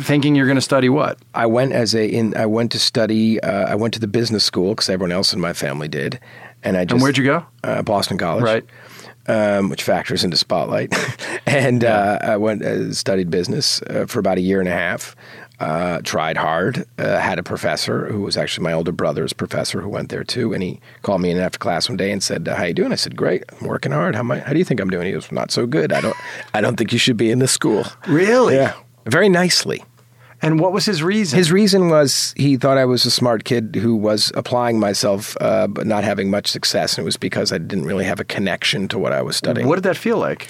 Thinking you're going to study what? I went as a in. I went to study. Uh, I went to the business school because everyone else in my family did, and I just. And where'd you go? Uh, Boston College, Right. Um, which factors into Spotlight, <laughs> and uh, I went uh, studied business uh, for about a year and a half. Uh, tried hard. Uh, had a professor who was actually my older brother's professor who went there too, and he called me in after class one day and said, "How you doing?" I said, "Great. I'm working hard. How am I, How do you think I'm doing?" He goes, "Not so good. I don't. I don't think you should be in this school." Really? Yeah, very nicely. And what was his reason? His reason was he thought I was a smart kid who was applying myself, uh, but not having much success, and it was because I didn't really have a connection to what I was studying. what did that feel like?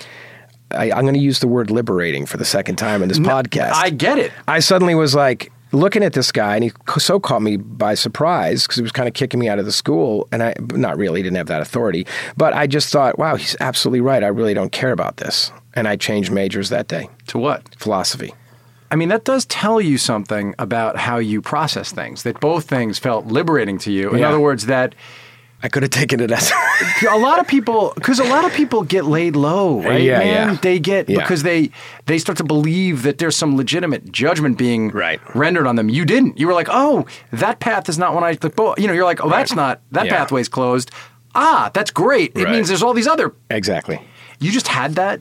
I, I'm going to use the word liberating for the second time in this podcast. I get it. I suddenly was like looking at this guy, and he so caught me by surprise because he was kind of kicking me out of the school, and I not really didn't have that authority, but I just thought, wow, he's absolutely right. I really don't care about this, and I changed majors that day. To what? Philosophy. I mean, that does tell you something about how you process things. That both things felt liberating to you. In Yeah. other words, that I could have taken it as <laughs> a lot of people, because a lot of people get laid low, right, Yeah, man? yeah. They get Yeah. because they they start to believe that there's some legitimate judgment being Right. rendered on them. You didn't. You were like, oh, that path is not one I. You know, you're like, oh, that's not that pathway's closed. Ah, that's great. It Right. means there's all these other. exactly. You just had that.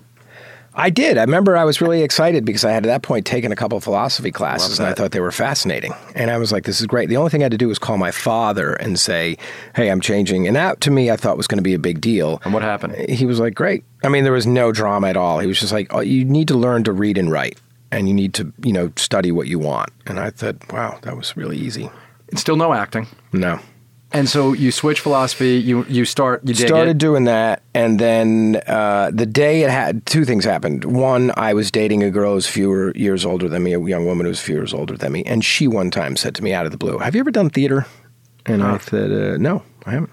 I did. I remember I was really excited because I had at that point taken a couple of philosophy classes and I thought they were fascinating. And I was like, this is great. The only thing I had to do was call my father and say, hey, I'm changing. And that to me, I thought was going to be a big deal. And what happened? He was like, great. I mean, there was no drama at all. He was just like, oh, you need to learn to read and write and you need to, you know, study what you want. And I thought, wow, that was really easy. It's still no acting. No. And so you switch philosophy. You you start. You started it. doing that, and then uh, the day it had two things happened. One, I was dating a girl who's fewer years older than me, a young woman who's few years older than me, and she one time said to me out of the blue, "Have you ever done theater?" And I said, uh, "No, I haven't."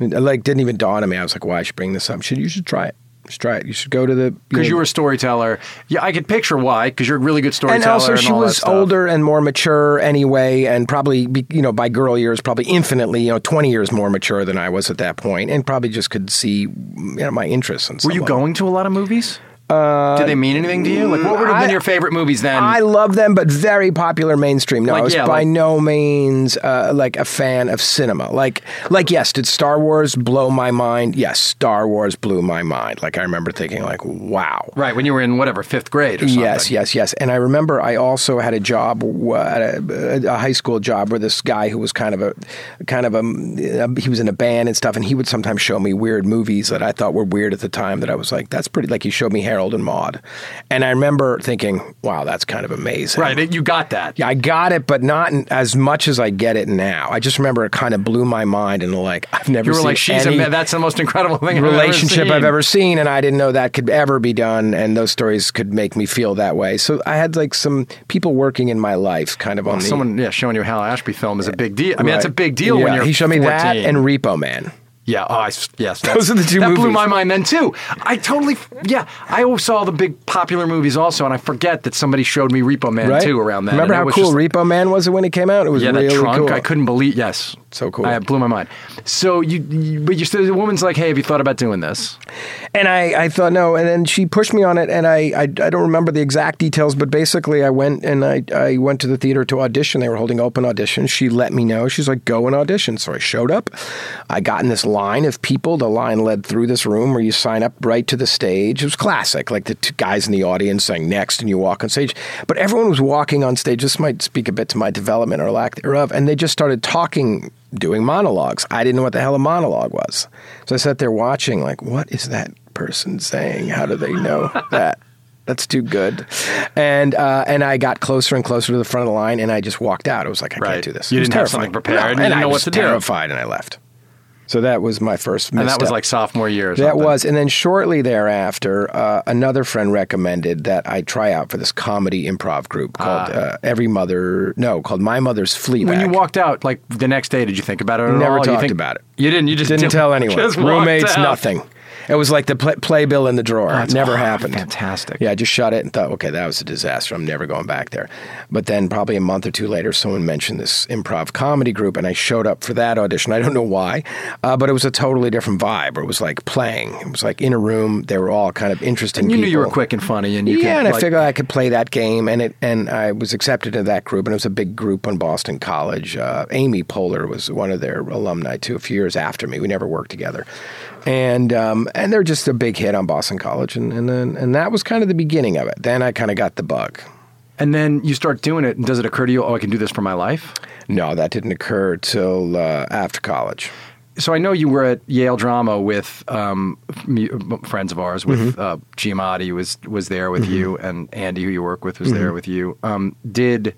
It, like didn't even dawn on me. I was like, "Why I should bring this up?" Should "You should try it. Should try it. You should go to the because you know, were a storyteller. Yeah, I could picture why. Because you're a really good storyteller. and also she was older and more mature anyway and probably be- you know by girl years probably infinitely you know 20 years more mature than i was at that point and probably just could see you know, my interests and Were you going to a lot of movies? Did they mean anything to you? Like, what would have been I- your favorite movies then? I love them, but very popular mainstream. No, Like, I was yeah, by like- no means uh, like a fan of cinema. Like, like yes, did Star Wars blow my mind? Yes, Star Wars blew my mind. Like I remember thinking, like, wow. right when you were in whatever fifth grade or something. Yes, yes, yes. And I remember I also had a job, uh, at a, a high school job, where this guy who was kind of a, kind of a, he was in a band and stuff, and he would sometimes show me weird movies that I thought were weird at the time. That I was like, that's pretty. Like he showed me Harold and Maude, and I remember thinking, wow, that's kind of amazing. Right, you got that. Yeah, I got it, but not in, as much as I get it now. I just remember it kind of blew my mind, and like <laughs> I've never You were seen like, she's any man. That's the most incredible thing I've ever relationship. I've ever seen, and I didn't know that could ever be done. And those stories could make me feel that way. So I had like some people working in my life, kind of on the. Someone, yeah, showing you Hal Ashby film is a big deal. I mean, that's a big deal when you're. He showed me that and Repo Man. Yeah, oh, I, s- yes. Those are the two That blew my mind then too. I totally, yeah. I always saw the big popular movies also, and I forget that somebody showed me Repo Man Right? too around then. Remember how cool just- Repo Man was when it came out? It was Yeah, really that trunk. cool. I couldn't believe. Yes, So cool. I blew my mind. So you, you but you still the woman's like, hey, have you thought about doing this? And I, I thought no, and then she pushed me on it, and I, I, I don't remember the exact details, but basically I went and I, I went to the theater to audition. They were holding open auditions. She let me know. She's like, go and audition. So I showed up. I got in this line of people. The line led through this room where you sign up right to the stage. It was classic, like the two guys in the audience saying next, and you walk on stage. But everyone was walking on stage. This might speak a bit to my development or lack thereof, and they just started talking doing monologues. I didn't know what the hell a monologue was. So I sat there watching, like, what is that person saying? How do they know <laughs> that? That's too good. And uh, and I got closer and closer to the front of the line, and I just walked out. I was like, I Right. can't do this. You It was didn't have something prepared. No, and didn't I know what was to do. terrified, and I left. So that was my first And that was misstep. like sophomore year. Or That something. was, and then shortly thereafter, uh, another friend recommended that I try out for this comedy improv group called uh, Every Mother, no, called My Mother's Fleabag. When you walked out, like the next day, did you think about it at Never all? You talked think- about it. You didn't. You just didn't <laughs> tell anyone. just Roommates, nothing. It was like the play, playbill in the drawer. It never oh, happened. fantastic. Yeah, I just shut it and thought, okay, that was a disaster. I'm never going back there. But then, probably a month or two later, someone mentioned this improv comedy group, and I showed up for that audition. I don't know why, uh, but it was a totally different vibe. It was like playing. It was like in a room. They were all kind of interesting. And you knew you were quick and funny, and you yeah, could, and I figured I could play that game, and it and I was accepted into that group, and it was a big group on Boston College. Uh, Amy Poehler was one of their alumni too. A few years after me, we never worked together, and um, and they're just a big hit on Boston College, and and then, and that was kind of the beginning of it. Then I kind of got the bug. And then you start doing it, and does it occur to you, oh, I can do this for my life? No, that didn't occur till uh, after college. So I know you were at Yale Drama with um, friends of ours, with Mm-hmm. uh, Giamatti was was there with you, and Andy, who you work with, was Mm-hmm. there with you. Um, did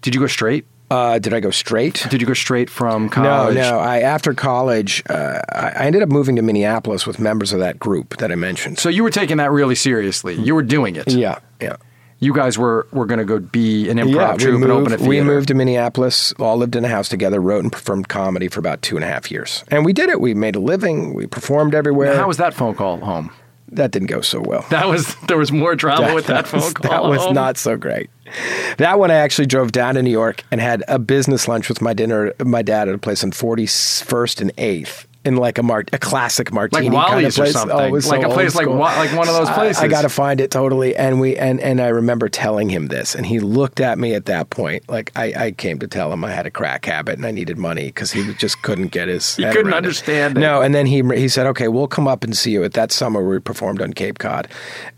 did you go straight? Uh, did I go straight? Did you go straight from college? no. I after college, uh, I, I ended up moving to Minneapolis with members of that group that I mentioned. So you were taking that really seriously. You were doing it. yeah, yeah. You guys were were going to go be an improv yeah, troupe moved, and open a theater. we moved to Minneapolis, all lived in a house together, wrote and performed comedy for about two and a half years. And we did it. We made a living. We performed everywhere. How was that phone call home? That didn't go so well. That was there was more drama with that, phone <laughs> was, call. That was not so great. That one I actually drove down to New York and had a business lunch with my dinner, my dad at a place on 41st and 8th. In like a mar- a classic martini kind of place. something. Oh, Like so a place like. Wa- like one of those places. I, got to find it totally. And we and and I remember telling him this, and he looked at me at that point like I, I came to tell him I had a crack habit and I needed money because he just couldn't get his. <laughs> He couldn't understand it. No, and then he he said, "Okay, we'll come up and see you." At that summer, we performed on Cape Cod,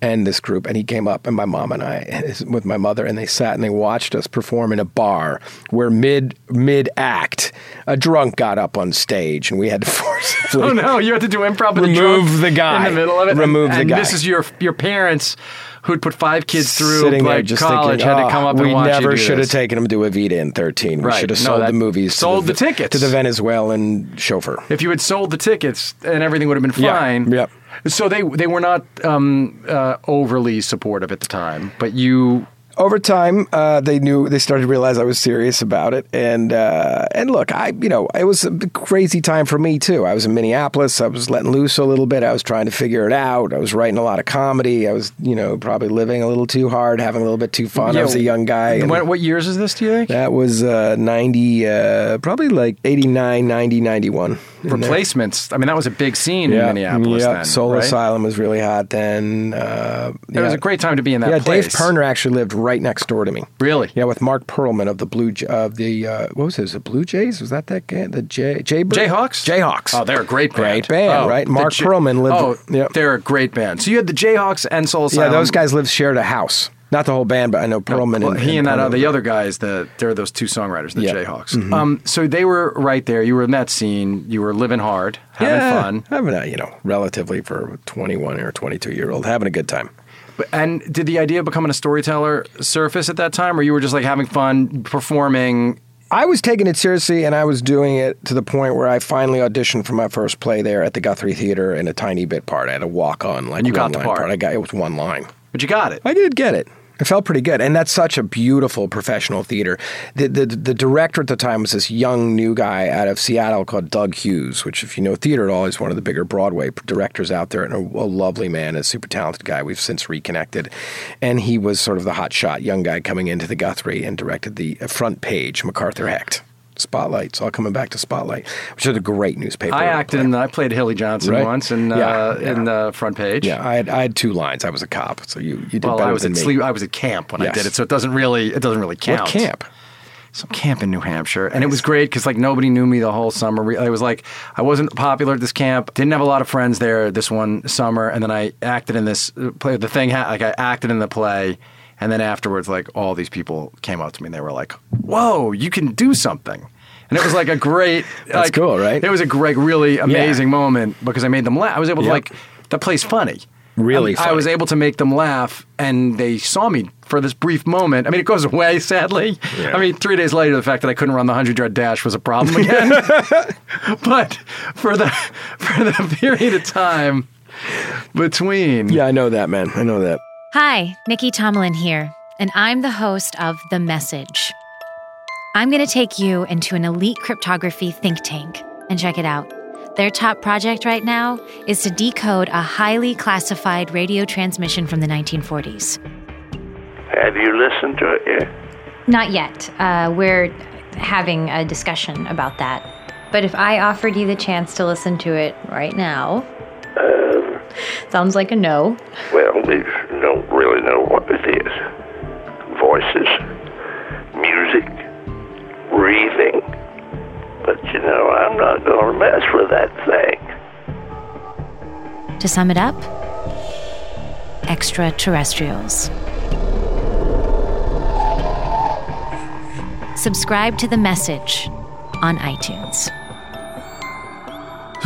and this group, and he came up, and my mom and I, with my mother, and they sat and they watched us perform in a bar where mid mid act, a drunk got up on stage, and we had <laughs> forcibly. <laughs> Oh no! You had to do improv Remove drunk the guy. in the middle of it. Remove and, the and guy. This is your your parents who'd put five kids through Sitting there like just college thinking, had "Oh, to come up we and watch you never should have taken them to Evita in 13. We Right. should have sold that- the movies. to sold the Ve- tickets. to the Venezuelan chauffeur. If you had sold the tickets, and everything would have been Yeah, fine. yep. So they they were not um, uh, overly supportive at the time, but you over time, uh, they knew they started to realize I was serious about it, and uh, and look, I you know it was a crazy time for me too. I was in Minneapolis. I was letting loose a little bit. I was trying to figure it out. I was writing a lot of comedy. I was you know probably living a little too hard, having a little bit too fun. I was a young guy. and What, what years is this? Do you think? that was uh, 90, uh, probably like 89, 90, 91. Replacements. I mean, that was a big scene in Minneapolis. Yeah, then, Soul right? Asylum was really hot then. Uh, It was a great time to be in that Yeah, place. Dave Pirner actually lived right next door to me. Really? Yeah, with Marc Perlman of the Blue J- of the uh, what was it? Was it Blue Jays? Was that that guy? The J Jay Jayhawks? Jayhawks. Oh, they're a great band. Great band, Oh, right? Mark J- Perlman lived. Oh, yeah, they're a great band. So you had the Jayhawks and Soul Asylum. yeah. Those guys lived shared a house. Not the whole band, but I know Perlman Well, and he and that Perlman. other, the other guys, the there are those two songwriters, the Yeah. Mm-hmm. Jayhawks. Um, so they were right there. You were in that scene. You were living hard, having yeah, fun. having a you know relatively for a twenty-one or twenty-two year old having a good time. But- And did the idea of becoming a storyteller surface at that time, or you were just like having fun performing? I was taking it seriously, and I was doing it to the point where I finally auditioned for my first play there at the Guthrie Theater in a tiny bit part. I had a walk on like And you got the line part. I got it was one line. But you got it. I did get it. It felt pretty good, and that's such a beautiful professional theater. The, the the director at the time was this young new guy out of Seattle called Doug Hughes, which, if you know theater at all, is one of the bigger Broadway directors out there, and a, a lovely man, a super talented guy. We've since reconnected, and he was sort of the hot shot young guy coming into the Guthrie and directed the front page, MacArthur Hecht. Spotlight. It's all coming back to Spotlight, which is a great newspaper. I acted in. The, I played Hildy Johnson Right? once in Yeah, uh, yeah. in the front page. Yeah, I had, I had two lines. I was a cop, so you, you did Well, better I was than at me. sleep. I was at camp when I did it, so it doesn't really it doesn't really count. what camp? some camp in New Hampshire, and it was great because like nobody knew me the whole summer. Re- I was like, I wasn't popular at this camp, didn't have a lot of friends there this one summer, and then I acted in this uh, play. The thing, like I acted in the play, and then afterwards, like all these people came up to me and they were like, "Whoa, you can do something." And it was like a great, <laughs> That's like, cool, right? It was a great, really amazing moment because I made them laugh. I was able to like, that play's funny. Really I, I was able to make them laugh, and they saw me for this brief moment. I mean, it goes away, sadly. Yeah. I mean, three days later, the fact that I couldn't run the hundred yard dash was a problem again. <laughs> but for the for the <laughs> period of time between, Yeah, I know that, man. I know that. Hi, Nicky Tomalin here, and I'm the host of The Message. I'm going to take you into an elite cryptography think tank and check it out. Their top project right now is to decode a highly classified radio transmission from the 1940s. Have you listened to it yet? Not yet. Uh, we're having a discussion about that. But if I offered you the chance to listen to it right now, sounds like a no. Well, we don't really know what it is. Voices, music, breathing. But you know, I'm not going to mess with that thing. To sum it up, extraterrestrials. Subscribe to The Message on iTunes.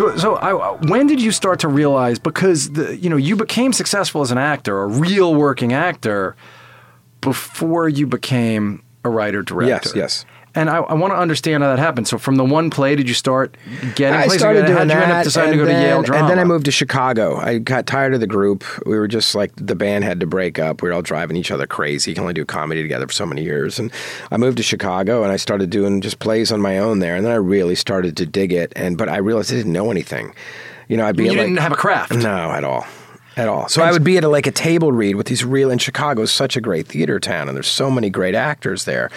So, so I, when did you start to realize? Because the, you know you became successful as an actor, a real working actor, before you became a writer director. Yes, yes. And I, I want to understand how that happened. So, from the one play, did you start getting I plays? started How'd doing you that, end up deciding to and go then, to Yale Drama? and then I moved to Chicago. I got tired of the group. We were just like the band had to break up. We were all driving each other crazy. You can only do comedy together for so many years. And I moved to Chicago, and I started doing just plays on my own there. And then I really started to dig it. And but I realized I didn't know anything. You know, I'd be You at, didn't have a craft. No, at all. At all. So I would be at a, like a table read with these real, and Chicago is such a great theater town, and there's so many great actors there.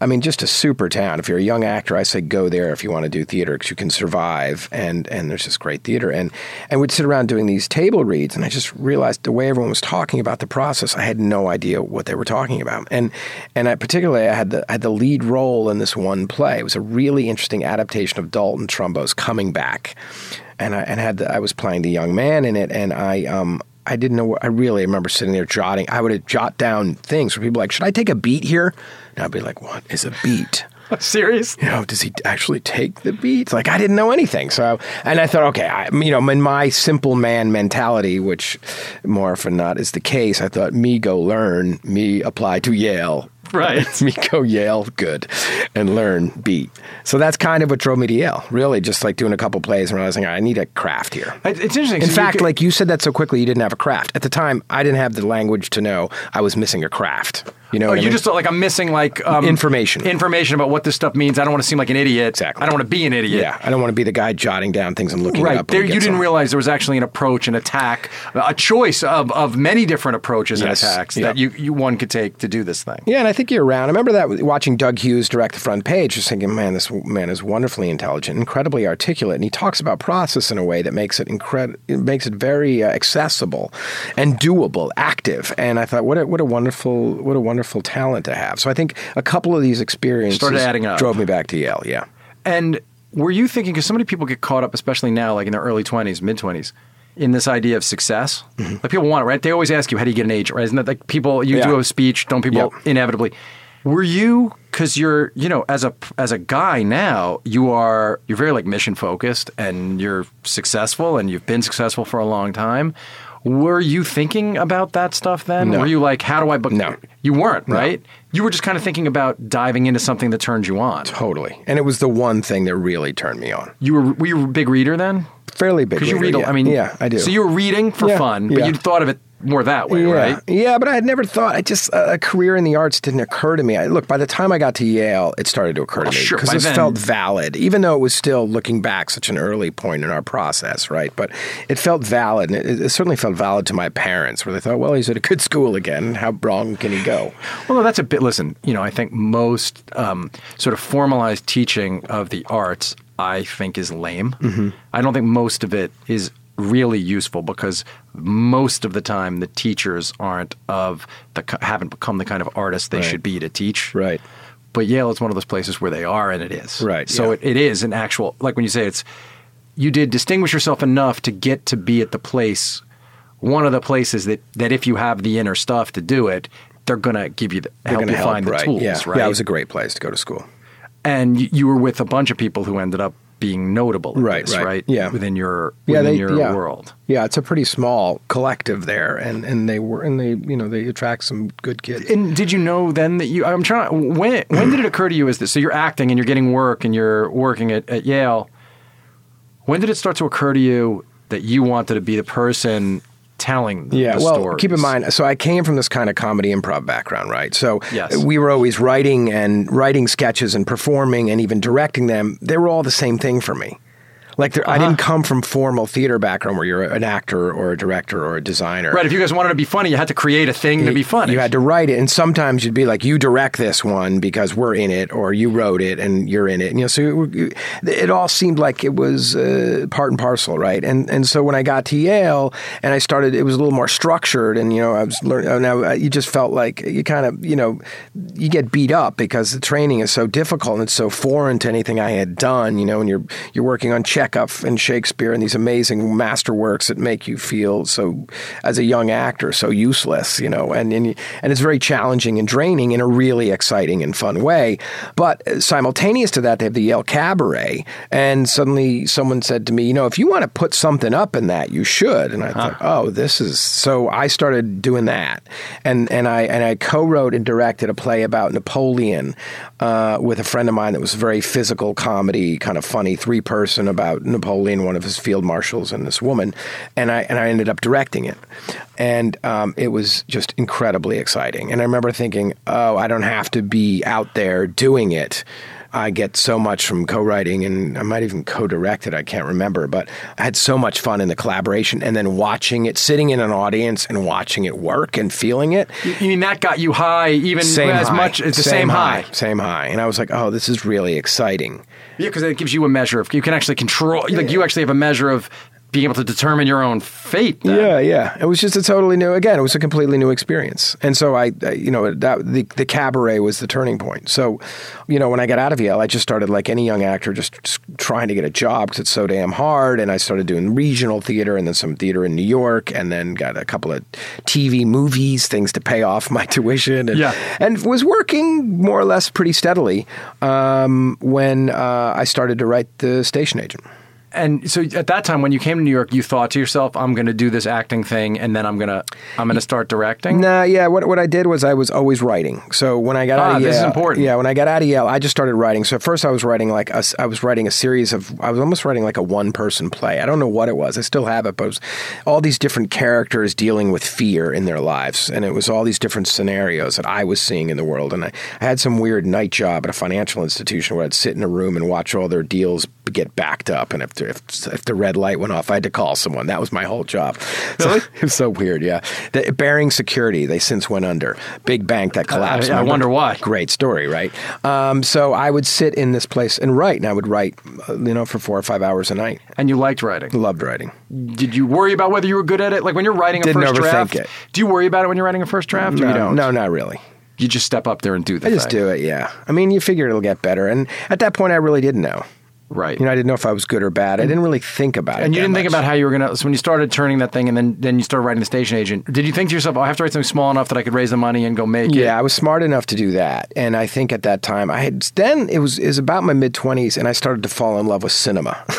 I mean, just a super town. If you're a young actor, I say go there if you want to do theater because you can survive, and and there's just great theater. And and we'd sit around doing these table reads, and I just realized the way everyone was talking about the process, I had no idea what they were talking about. And and I, particularly, I had the I had the lead role in this one play. It was a really interesting adaptation of Dalton Trumbo's Coming Back and I and had the, I was playing the young man in it, and I um I didn't know. I really remember sitting there jotting. I would jot down things where people like, "Should I take a beat here?" And I'd be like, "What is a beat?" <laughs> Serious? You know, does he actually take the beats? Like I didn't know anything. So, and I thought, okay, I, you know, in my simple man mentality, which more often not is the case, I thought, me go learn, me apply to Yale. <laughs> Right. me go Yale, good, and learn beat. So that's kind of what drove me to Yale. Really, just like doing a couple plays and realizing I need a craft here. It's interesting. In So you fact, could- like you said that so quickly, you didn't have a craft. At the time, I didn't have the language to know I was missing a craft. You know Oh, what I you mean? just like I'm missing like um, Information. information about what this stuff means. I don't want to seem like an idiot. Exactly. I don't want to be an idiot. yeah, I don't want to be the guy jotting down things and looking Right. up. There, you didn't some- realize there was actually an approach, an attack, a choice of, of many different approaches Yes. and attacks Yeah. that you, you one could take to do this thing. Yeah, and I think you're around. I remember that watching Doug Hughes direct the front page, just thinking, man, this man is wonderfully intelligent, incredibly articulate, and he talks about process in a way that makes it incredible. Makes it very uh, accessible and doable, active. And I thought, what a, what a wonderful what a wonderful talent to have. So I think a couple of these experiences Started adding up. drove me back to Yale. Yeah. And were you thinking, because so many people get caught up, especially now, like in their early 20s, mid 20s, in this idea of success? Mm-hmm. Like people want it, right? They always ask you, how do you get an agent, right? Isn't that like people, you Yeah. do a speech, don't people Yep. inevitably? Were you, because you're, you know, as a as a guy now, you are you're very like mission focused, and you're successful, and you've been successful for a long time. Were you thinking about that stuff then? No. Were you like, how do I book? No. you weren't, right? You were just kind of thinking about diving into something that turned you on. Totally. And it was the one thing that really turned me on. You were were you a big reader then? Fairly big. Because you read, yeah. I mean, yeah, I do. So you were reading for Yeah, fun, but yeah. you thought of it more that way, yeah. right? Yeah, but I had never thought. I just a career in the arts didn't occur to me. I, look, by the time I got to Yale, it started to occur to me because by it then- felt valid, even though it was still looking back such an early point in our process, right? But it felt valid, and it, it certainly felt valid to my parents, where they thought, "Well, he's at a good school again. How wrong can he go?" Well, no, that's a bit. Listen, you know, I think most um, sort of formalized teaching of the arts, I think, is lame. Mm-hmm. I don't think most of it is really useful because most of the time the teachers aren't of the haven't become the kind of artists they Right. should be to teach. Right. But Yale is one of those places where they are, and it is. Right, So yeah. it, it is an actual like when you say it's you did distinguish yourself enough to get to be at the place one of the places that that if you have the inner stuff to do it they're going to give you the, They're help you find right. the tools yeah. right Yeah, it was a great place to go to school. and you, you were with a bunch of people who ended up being notable Right, this, right. right Yeah. within your Yeah, within they- your yeah. world Yeah, it's a pretty small collective there, and, and they were and they you know they attract some good kids. and did you know then that you i'm trying to, when when did it occur to you as this so you're acting and you're getting work and you're working at, at yale when did it start to occur to you that you wanted to be the person telling Yeah, the well, stories? keep in mind. So I came from this kind of comedy improv background, right? So Yes. we were always writing and writing sketches and performing and even directing them. They were all the same thing for me. Like there, I Uh-huh. didn't come from formal theater background where you're an actor or a director or a designer. right if you guys wanted to be funny you had to create a thing to be funny You had to write it, and sometimes you'd be like, "You direct this one because we're in it," or "You wrote it and you're in it." And, You know, so it, it all seemed like it was uh, part and parcel, right? And and so when I got to Yale and I started, it was a little more structured, and you know, I was learning. Now you just felt like you kind of, you know, you get beat up because the training is so difficult and it's so foreign to anything I had done. You know, and you're you're working on Chekhov and Shakespeare and these amazing masterworks that make you feel so, as a young actor, so useless. You know, and and, and it's very challenging and draining in a really exciting and fun way. But simultaneous to that, they have the Yale Cabaret, and suddenly someone said to me, you know, if you want to put something up in that, you should. And I thought, oh, this is so. I started doing that, and and I and I co-wrote and directed a play about Napoleon uh, with a friend of mine that was very physical comedy, kind of funny, three person about Napoleon, one of his field marshals, and this woman, and I and I ended up directing it, and um, it was just incredibly exciting. And I remember thinking, oh, I don't have to be out there doing it. I get so much from co-writing, and I might even co-direct it. I can't remember, but I had so much fun in the collaboration, and then watching it, sitting in an audience and watching it work and feeling it. You mean that got you high even Same as high. much as the same, high? same high, and I was like, "Oh, this is really exciting." Yeah, because it gives you a measure of you can actually control. Like you actually have a measure of being able to determine your own fate. then. Yeah, yeah. It was just a totally new. Again, it was a completely new experience, and so I, I you know, that the the cabaret was the turning point. So, you know, when I got out of Yale, I just started like any young actor, just, just trying to get a job because it's so damn hard. And I started doing regional theater, and then some theater in New York, and then got a couple of TV movies, things to pay off my <laughs> tuition, and Yeah. and was working more or less pretty steadily um, when uh, I started to write the station agent. And so at that time, when you came to New York, you thought to yourself, "I'm going to do this acting thing, and then I'm gonna I'm going to start directing." Nah, yeah. What what I did was I was always writing. So when I got Ah, out of Yale, this is important. Yeah, when I got out of Yale, I just started writing. So at first I was writing like a, I was writing a series of I was almost writing like a one person play. I don't know what it was. I still have it, but it was all these different characters dealing with fear in their lives, and it was all these different scenarios that I was seeing in the world. And I, I had some weird night job at a financial institution where I'd sit in a room and watch all their deals get backed up, and if if, if the red light went off, I had to call someone. That was my whole job. <laughs> So, <laughs> it was so weird. Yeah, the, Baring Security they since went under. Big bank that collapsed. I Remember? wonder why. Great story, right? Um, so I would sit in this place and write, and I would write, uh, you know, for four or five hours a night. And you liked writing. Loved writing. Did you worry about whether you were good at it? Like when you're writing a Didn't first overthink draft, it. do you worry about it when you're writing a first draft, or no, you don't? no, not really. You just step up there and do the I just thing. do it. Yeah. I mean, you figure it'll get better, and at that point, I really didn't know. Right. You know, I didn't know if I was good or bad. I didn't really think about it. and you didn't think about how you were gonna. So when you started turning that thing, and then then you started writing the station agent, did you think to yourself, "Oh, I have to write something small enough that I could raise the money and go make it"? Yeah, I was smart enough to do that, and I think at that time I had. Then it was is about my mid twenties, and I started to fall in love with cinema. <laughs>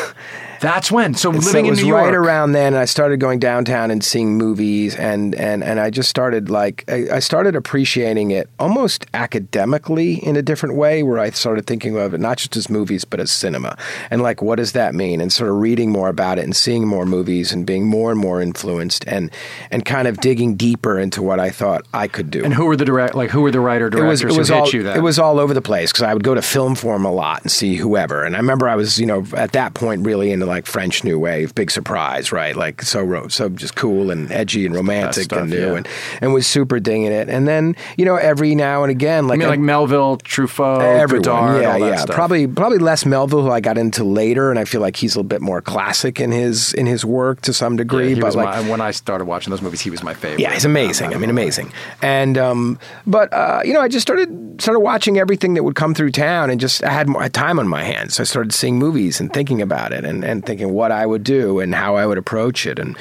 That's when. So And living it in New York. right around then. I started going downtown and seeing movies, and and and I just started like I, I started appreciating it almost academically in a different way, where I started thinking of it not just as movies but as cinema, and like what does that mean, and sort of reading more about it and seeing more movies and being more and more influenced, and and kind of digging deeper into what I thought I could do. and who were the direct? Like who were the writer It directors was, it was who hit all you? Then it was all over the place because I would go to film forum a lot and see whoever. And I remember I was you know at that point really into like French New Wave, big surprise, right? Like so ro- so just cool and edgy and romantic stuff, and new yeah. and and was super dinging it. And then you know every now and again I like mean, like Melville, Truffaut, Everyone, Godard, yeah, yeah. stuff. Probably, probably less Melville, who I got into later, and I feel like he's a little bit more classic in his in his work to some Yeah, degree. he but like, my, when I started watching those movies, he was my favorite. yeah, he's amazing. I mean, amazing. And um, but uh, you know, I just started started watching everything that would come through town, and just I had more time on my hands. So I started seeing movies and thinking about it, and, and thinking what I would do and how I would approach it, and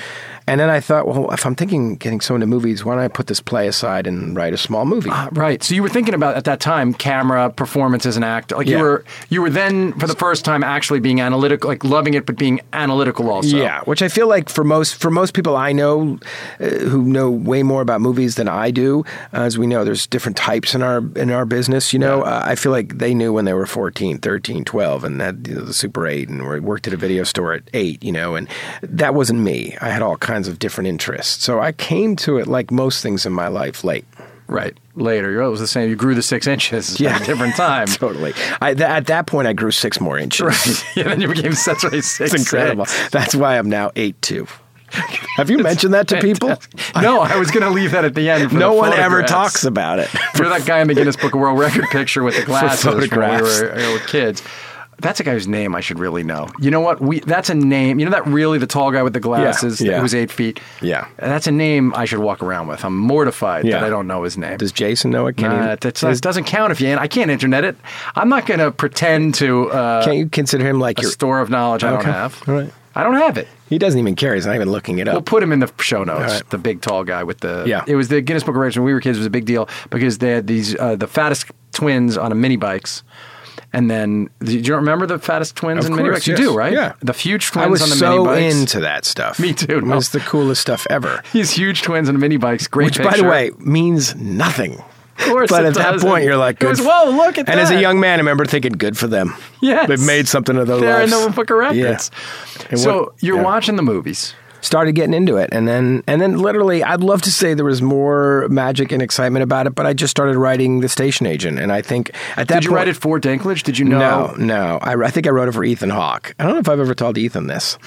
and then I thought, well, if I'm thinking getting so into movies, why don't I put this play aside and write a small movie? Uh, Right. So you were thinking about at that time camera performance as an actor. Like you were you were then for the first time actually being analytical, like loving it, but being analytical also. Yeah, which I feel like for most for most people I know uh, who know way more about movies than I do, as we know, there's different types in our in our business. You know, uh, I feel like they knew when they were 14, 13, 12, and had you know, the Super 8, and worked at a video store at eight. You know, and that wasn't me. I had all kinds of different interests, so I came to it like most things in my life late. Right. Later, it was the same. You grew the six inches Yeah. at a different <laughs> time. Totally. I, th- at that point, I grew six more inches. Right. <laughs> yeah. Then you became that's <laughs> right. Six. It's incredible. six. That's why I'm now eight two. Have you mentioned that to people? No, I was going to leave that at the end. No the one ever talks about it. You're that guy in the Guinness Book of World Record picture with the glasses when we photographs. were, we were kids. That's a guy whose name I should really know. You know what? We that's a name. You know that really the tall guy with the glasses yeah. who was eight feet. Yeah. that's a name I should walk around with. I'm mortified Yeah. that I don't know his name. Does Jason know it? Can Nah, it's- it doesn't count if you. I can't internet it. I'm not going to pretend to uh, can't you consider him like a your? store of knowledge I don't have. All right. I don't have it. He doesn't even care. He's not even looking it up. We'll put him in the show notes. Right. The big tall guy with the Yeah. It was the Guinness Book of Records when we were kids. It was a big deal because they had these uh, the fattest twins on a mini bikes. And then, do you remember the fattest twins Of in mini course, bikes? You do, right? Yeah. The huge twins I was on the so mini bikes. into that stuff. Me too, It no. was the coolest stuff ever. <laughs> These huge twins on mini bikes. Great Which, by the way, means nothing. Of course but at that doesn't. point, you're like, good. was, whoa, look at and as a young man, I remember thinking, good for them. Yeah, They've made something of their They're lives. in the Book of Records. Yeah. So what- you're yeah. watching the movies. Started getting into it and then and then literally I'd love to say there was more magic and excitement about it but I just started writing the station agent and I think at that Did you point write it for Dinklage? Did you know? no, no. I, I think I wrote it for Ethan Hawke. I don't know if I've ever told Ethan this.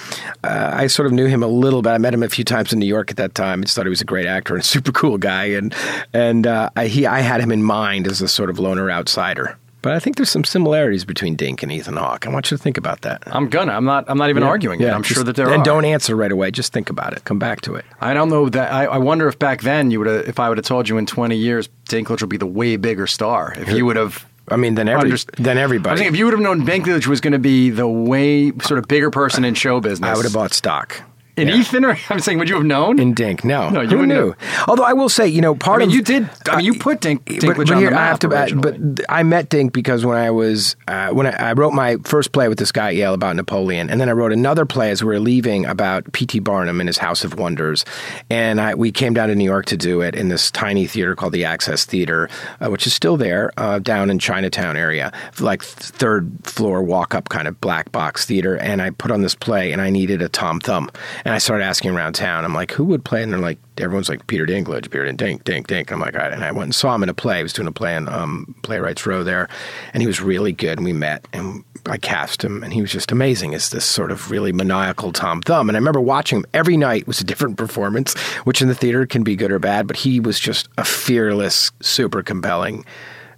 Uh, I sort of knew him a little bit. I met him a few times in New York at that time. I just thought he was a great actor and super cool guy. And and uh, I, he, I had him in mind as a sort of loner outsider. But I think there's some similarities between Dink and Ethan Hawke. I want you to think about that. I'm gonna. I'm not. I'm not even arguing. it. I'm just- sure that there and are. don't answer right away. Just think about it. Come back to it. I don't know that. I, I wonder if back then you would have, if I would have told you in 20 years, Dinklage would be the way bigger star. If you would have. I mean, then every underst- then everybody. I think if you would have known Dinklage was going to be the way sort of bigger person in show business, I would have bought stock. In Yeah. Ethan, or <laughs> I'm saying, would you have known? In Dink, no. No, you Who knew? Although I will say, you know, I part mean, of you did. I mean, you put Dink, Dinklage but, but here, I have to, originally. but I met Dink because when I was uh, when I, I wrote my first play with this guy at Yale about Napoleon, and then I wrote another play as we were leaving about P.T. Barnum and his House of Wonders, and I, we came down to New York to do it in this tiny theater called the Axis Theater, uh, which is still there uh, down in Chinatown area, like third floor walk up kind of black box theater, and I put on this play, and I needed a Tom Thumb, and I started asking around town, I'm like, who would play? And they're like, everyone's like Peter Dinklage, Peter Dink, Dink, Dink. I'm like, all right. And I went and saw him in a play. I was doing a play in um, Playwrights Row there, and he was really good. And we met, and I cast him, and he was just amazing as this sort of really maniacal Tom Thumb. And I remember watching him every night was a different performance, which in the theater can be good or bad, but he was just a fearless, super compelling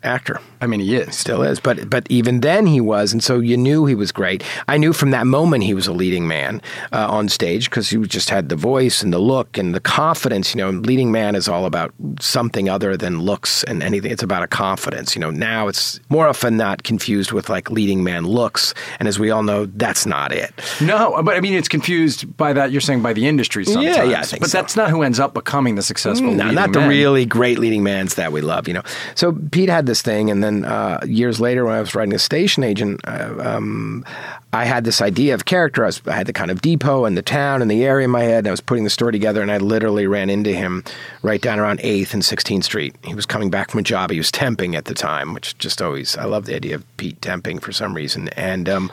actor. I mean, he is. Still is, but but even then he was, and so you knew he was great. I knew from that moment he was a leading man uh, on stage because he just had the voice and the look and the confidence. You know, leading man is all about something other than looks and anything. It's about a confidence. You know, now it's more often not confused with like leading man looks, and as we all know, that's not it. No, but I mean, it's confused by that. You're saying by the industry sometimes. Yeah, yeah, I think but so. that's not who ends up becoming the successful. No, leading not the man. really great leading mans that we love, you know. So Pete had this thing, and then uh, years later, when I was writing a station agent, uh, um, I had this idea of character. I, was, I had the kind of depot and the town and the area in my head. And I was putting the story together, and I literally ran into him right down around Eighth and Sixteenth Street. He was coming back from a job. He was temping at the time, which just always I love the idea of Pete temping for some reason, and. Um,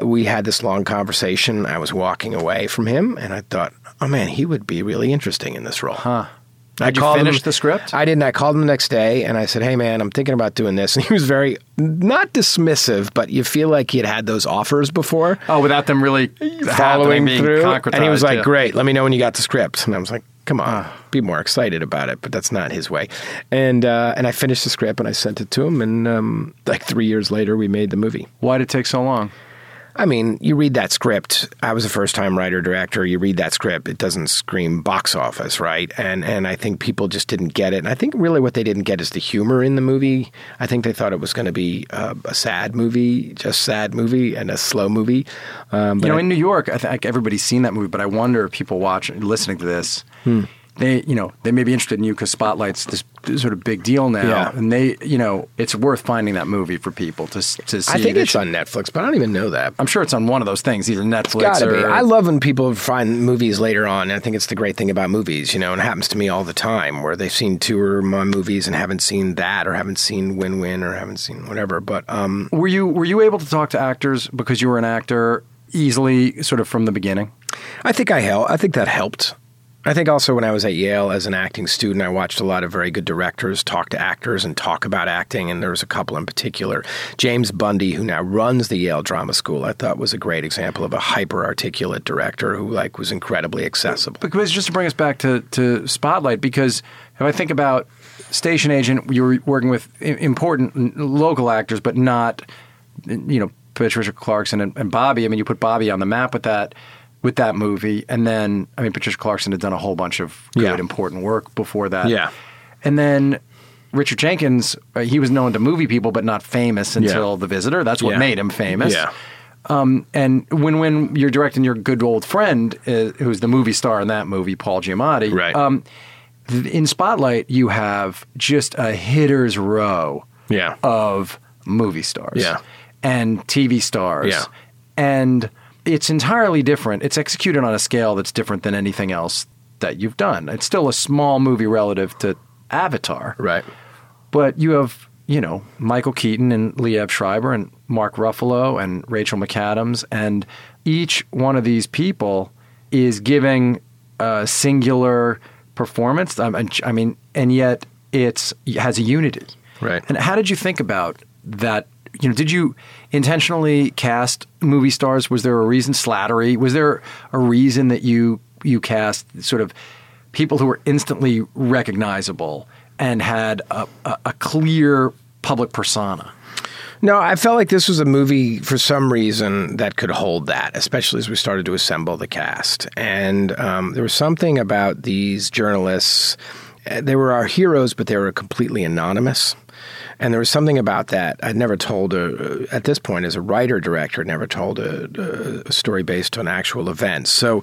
we had this long conversation. I was walking away from him, and I thought, oh man, he would be really interesting in this role. Huh. I Did you called finish him- the script? I didn't. I called him the next day and I said, "Hey, man, I'm thinking about doing this." <laughs> And he was very not dismissive, but you feel like he had had those offers before, Oh, without them really following through. And he was like, yeah. "Great, let me know when you got the script." And I was like, "Come on, be more excited about it." But that's not his way. And uh, and I finished the script and I sent it to him. And um, like three years later, we made the movie. Why did it take so long? I mean, you read that script. I was a first time writer director. You read that script, it doesn't scream box office, right? And and I think people just didn't get it. And I think really what they didn't get is the humor in the movie. I think they thought it was going to be uh, a sad movie, just sad movie, and a slow movie. Um, but you know, I- in New York, I think everybody's seen that movie, but I wonder if people watching, listening to this, Hmm. They, you know, they may be interested in you because Spotlight's this sort of big deal now, Yeah. and they, you know, it's worth finding that movie for people to to see. I think it's should- on Netflix, but I don't even know that. I'm sure it's on one of those things, either Netflix or. be. I love when people find movies later on. And I think it's the great thing about movies, you know, and it happens to me all the time where they've seen two or my movies and haven't seen that or haven't seen Win Win or haven't seen whatever. But um, Were you were you able to talk to actors because you were an actor easily, sort of from the beginning? I think I helped. I think that helped. I think also when I was at Yale as an acting student, I watched a lot of very good directors talk to actors and talk about acting, and there was a couple in particular. James Bundy, who now runs the Yale Drama School, I thought was a great example of a hyper articulate director who like was incredibly accessible. Because just to bring us back to, to Spotlight, because if I think about Station Agent, you were working with important local actors, but not, you know, Patricia Clarkson and, and Bobby. I mean, you put Bobby on the map with that with that movie, and then I mean, Patricia Clarkson had done a whole bunch of good, Yeah. important work before that. Yeah. and then. Richard Jenkins, uh, he was known to movie people, but not famous until Yeah. The Visitor. That's what Yeah. made him famous. Yeah. Um, and when when you're directing your good old friend, uh, who's the movie star in that movie, Paul Giamatti, Right. Um, th- in Spotlight, you have just a hitter's row Yeah. of movie stars, Yeah. and TV stars, Yeah. and it's entirely different. It's executed on a scale that's different than anything else that you've done. It's still a small movie relative to Avatar, Right. but you have, you know, Michael Keaton and Liev Schreiber and Mark Ruffalo and Rachel McAdams, and each one of these people is giving a singular performance. Um, I mean- and yet it's it has a unity. Right. And how did you think about that? You know, did you intentionally cast movie stars? Was there a reason? Slattery? Was there a reason that you you cast sort of people who were instantly recognizable and had a, a, a clear public persona? No, I felt like this was a movie for some reason that could hold that, especially as we started to assemble the cast. And um, there was something about these journalists. uh, They were our heroes, but they were completely anonymous. And there was something about that. I'd never told a, uh, at this point as a writer director, never told a, a story based on actual events. So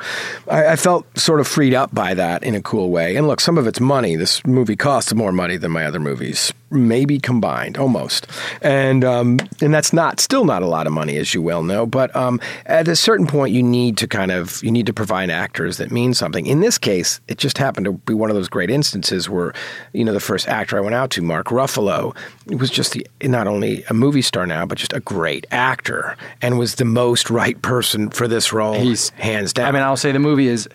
I, I felt sort of freed up by that in a cool way. And look, some of it's money. This movie costs more money than my other movies, maybe combined, almost. And um, and that's not still not a lot of money, as you well know. But um, at a certain point, you need to kind of you need to provide actors that mean something. In this case, it just happened to be one of those great instances where you know the first actor I went out to, Mark Ruffalo, was just the, not only a movie star now, but just a great actor, and was the most right person for this role. He's hands down. I mean, I'll say the movie is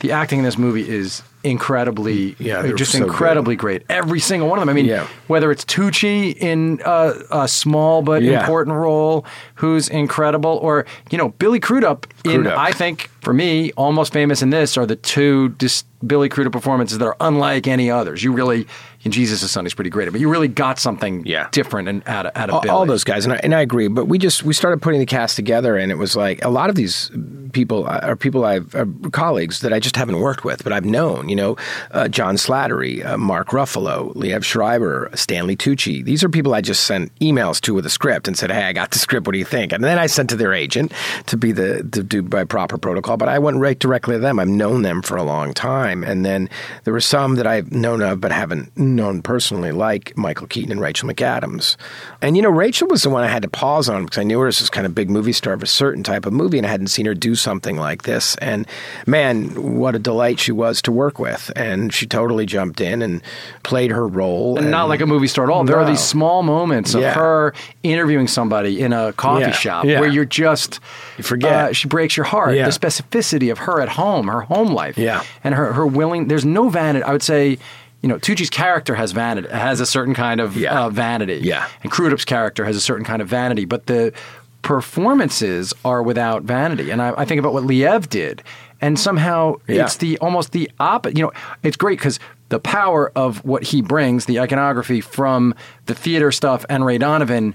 the acting in this movie is incredibly, Yeah, uh, just so incredibly great. Every single one of them. I mean, Yeah. whether it's Tucci in uh, a small but Yeah. important role, who's incredible, or you know Billy Crudup in Crudup. I think for me, almost famous in this are the two dis- Billy Crudup performances that are unlike any others. You really, in Jesus' Son, is pretty great, but you really got something Yeah. different and out of, out of all, Billy. all those guys, and I, and I agree. But we just we started putting the cast together, and it was like a lot of these people uh, are people I've are colleagues that I just haven't worked with, but I've known. You know, uh, John Slattery, uh, Mark Ruffalo, Liev Schreiber, Stanley Tucci. These are people I just sent emails to with a script and said, "Hey, I got the script. What do you think?" And then I sent to their agent to be the to do by proper protocol. But I went right directly to them. I've known them for a long time, and then there were some that I've known of but haven't known personally, like Michael Keaton and Rachel McAdams. And you know, Rachel was the one I had to pause on because I knew her as this kind of big movie star of a certain type of movie, and I hadn't seen her do something like this. And man, what a delight she was to work with. And she totally jumped in and played her role. and not like a movie star at all. There are these small moments of Yeah. her interviewing somebody in a coffee Yeah, shop yeah. where you're just You forget. uh, she breaks your heart. The specificity of her at home, her home life, Yeah. and her her willing. There's no vanity. I would say. You know, Tucci's character has vanity, has a certain kind of Yeah. uh, vanity. Yeah. And Crudup's character has a certain kind of vanity, but the performances are without vanity. And I, I think about what Liev did, and somehow Yeah. it's the almost the opposite. You know, it's great because the power of what he brings, the iconography from the theater stuff and Ray Donovan,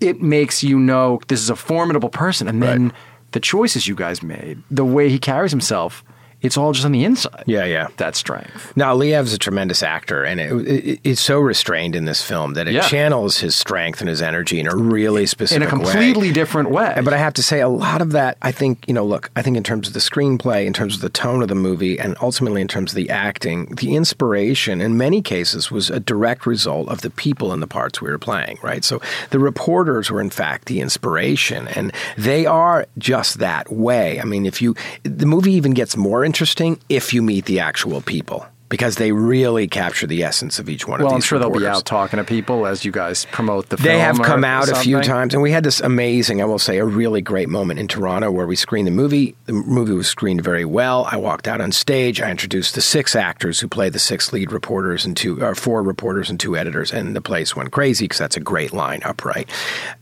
it makes you know this is a formidable person. And then Right. the choices you guys made, the way he carries himself, it's all just on the inside. Yeah, yeah. That strength. Now, Liev's a tremendous actor, and it, it, it's so restrained in this film that it Yeah. channels his strength and his energy in a really specific way. In a completely way. different way. But I have to say, a lot of that, I think, you know, look, I think in terms of the screenplay, in terms of the tone of the movie, and ultimately in terms of the acting, the inspiration in many cases was a direct result of the people in the parts we were playing, right? So the reporters were, in fact, the inspiration, and they are just that way. I mean, if you, the movie even gets more interesting if you meet the actual people. Because they really capture the essence of each one well, of these. Well, I'm sure they'll be out talking to people as you guys promote the film. They have come out a few times, and we had this amazing, I will say, a really great moment in Toronto where we screened the movie. The movie was screened very well. I walked out on stage. I introduced the six actors who play the six lead reporters and two, or four reporters and two editors, and the place went crazy because that's a great lineup, right?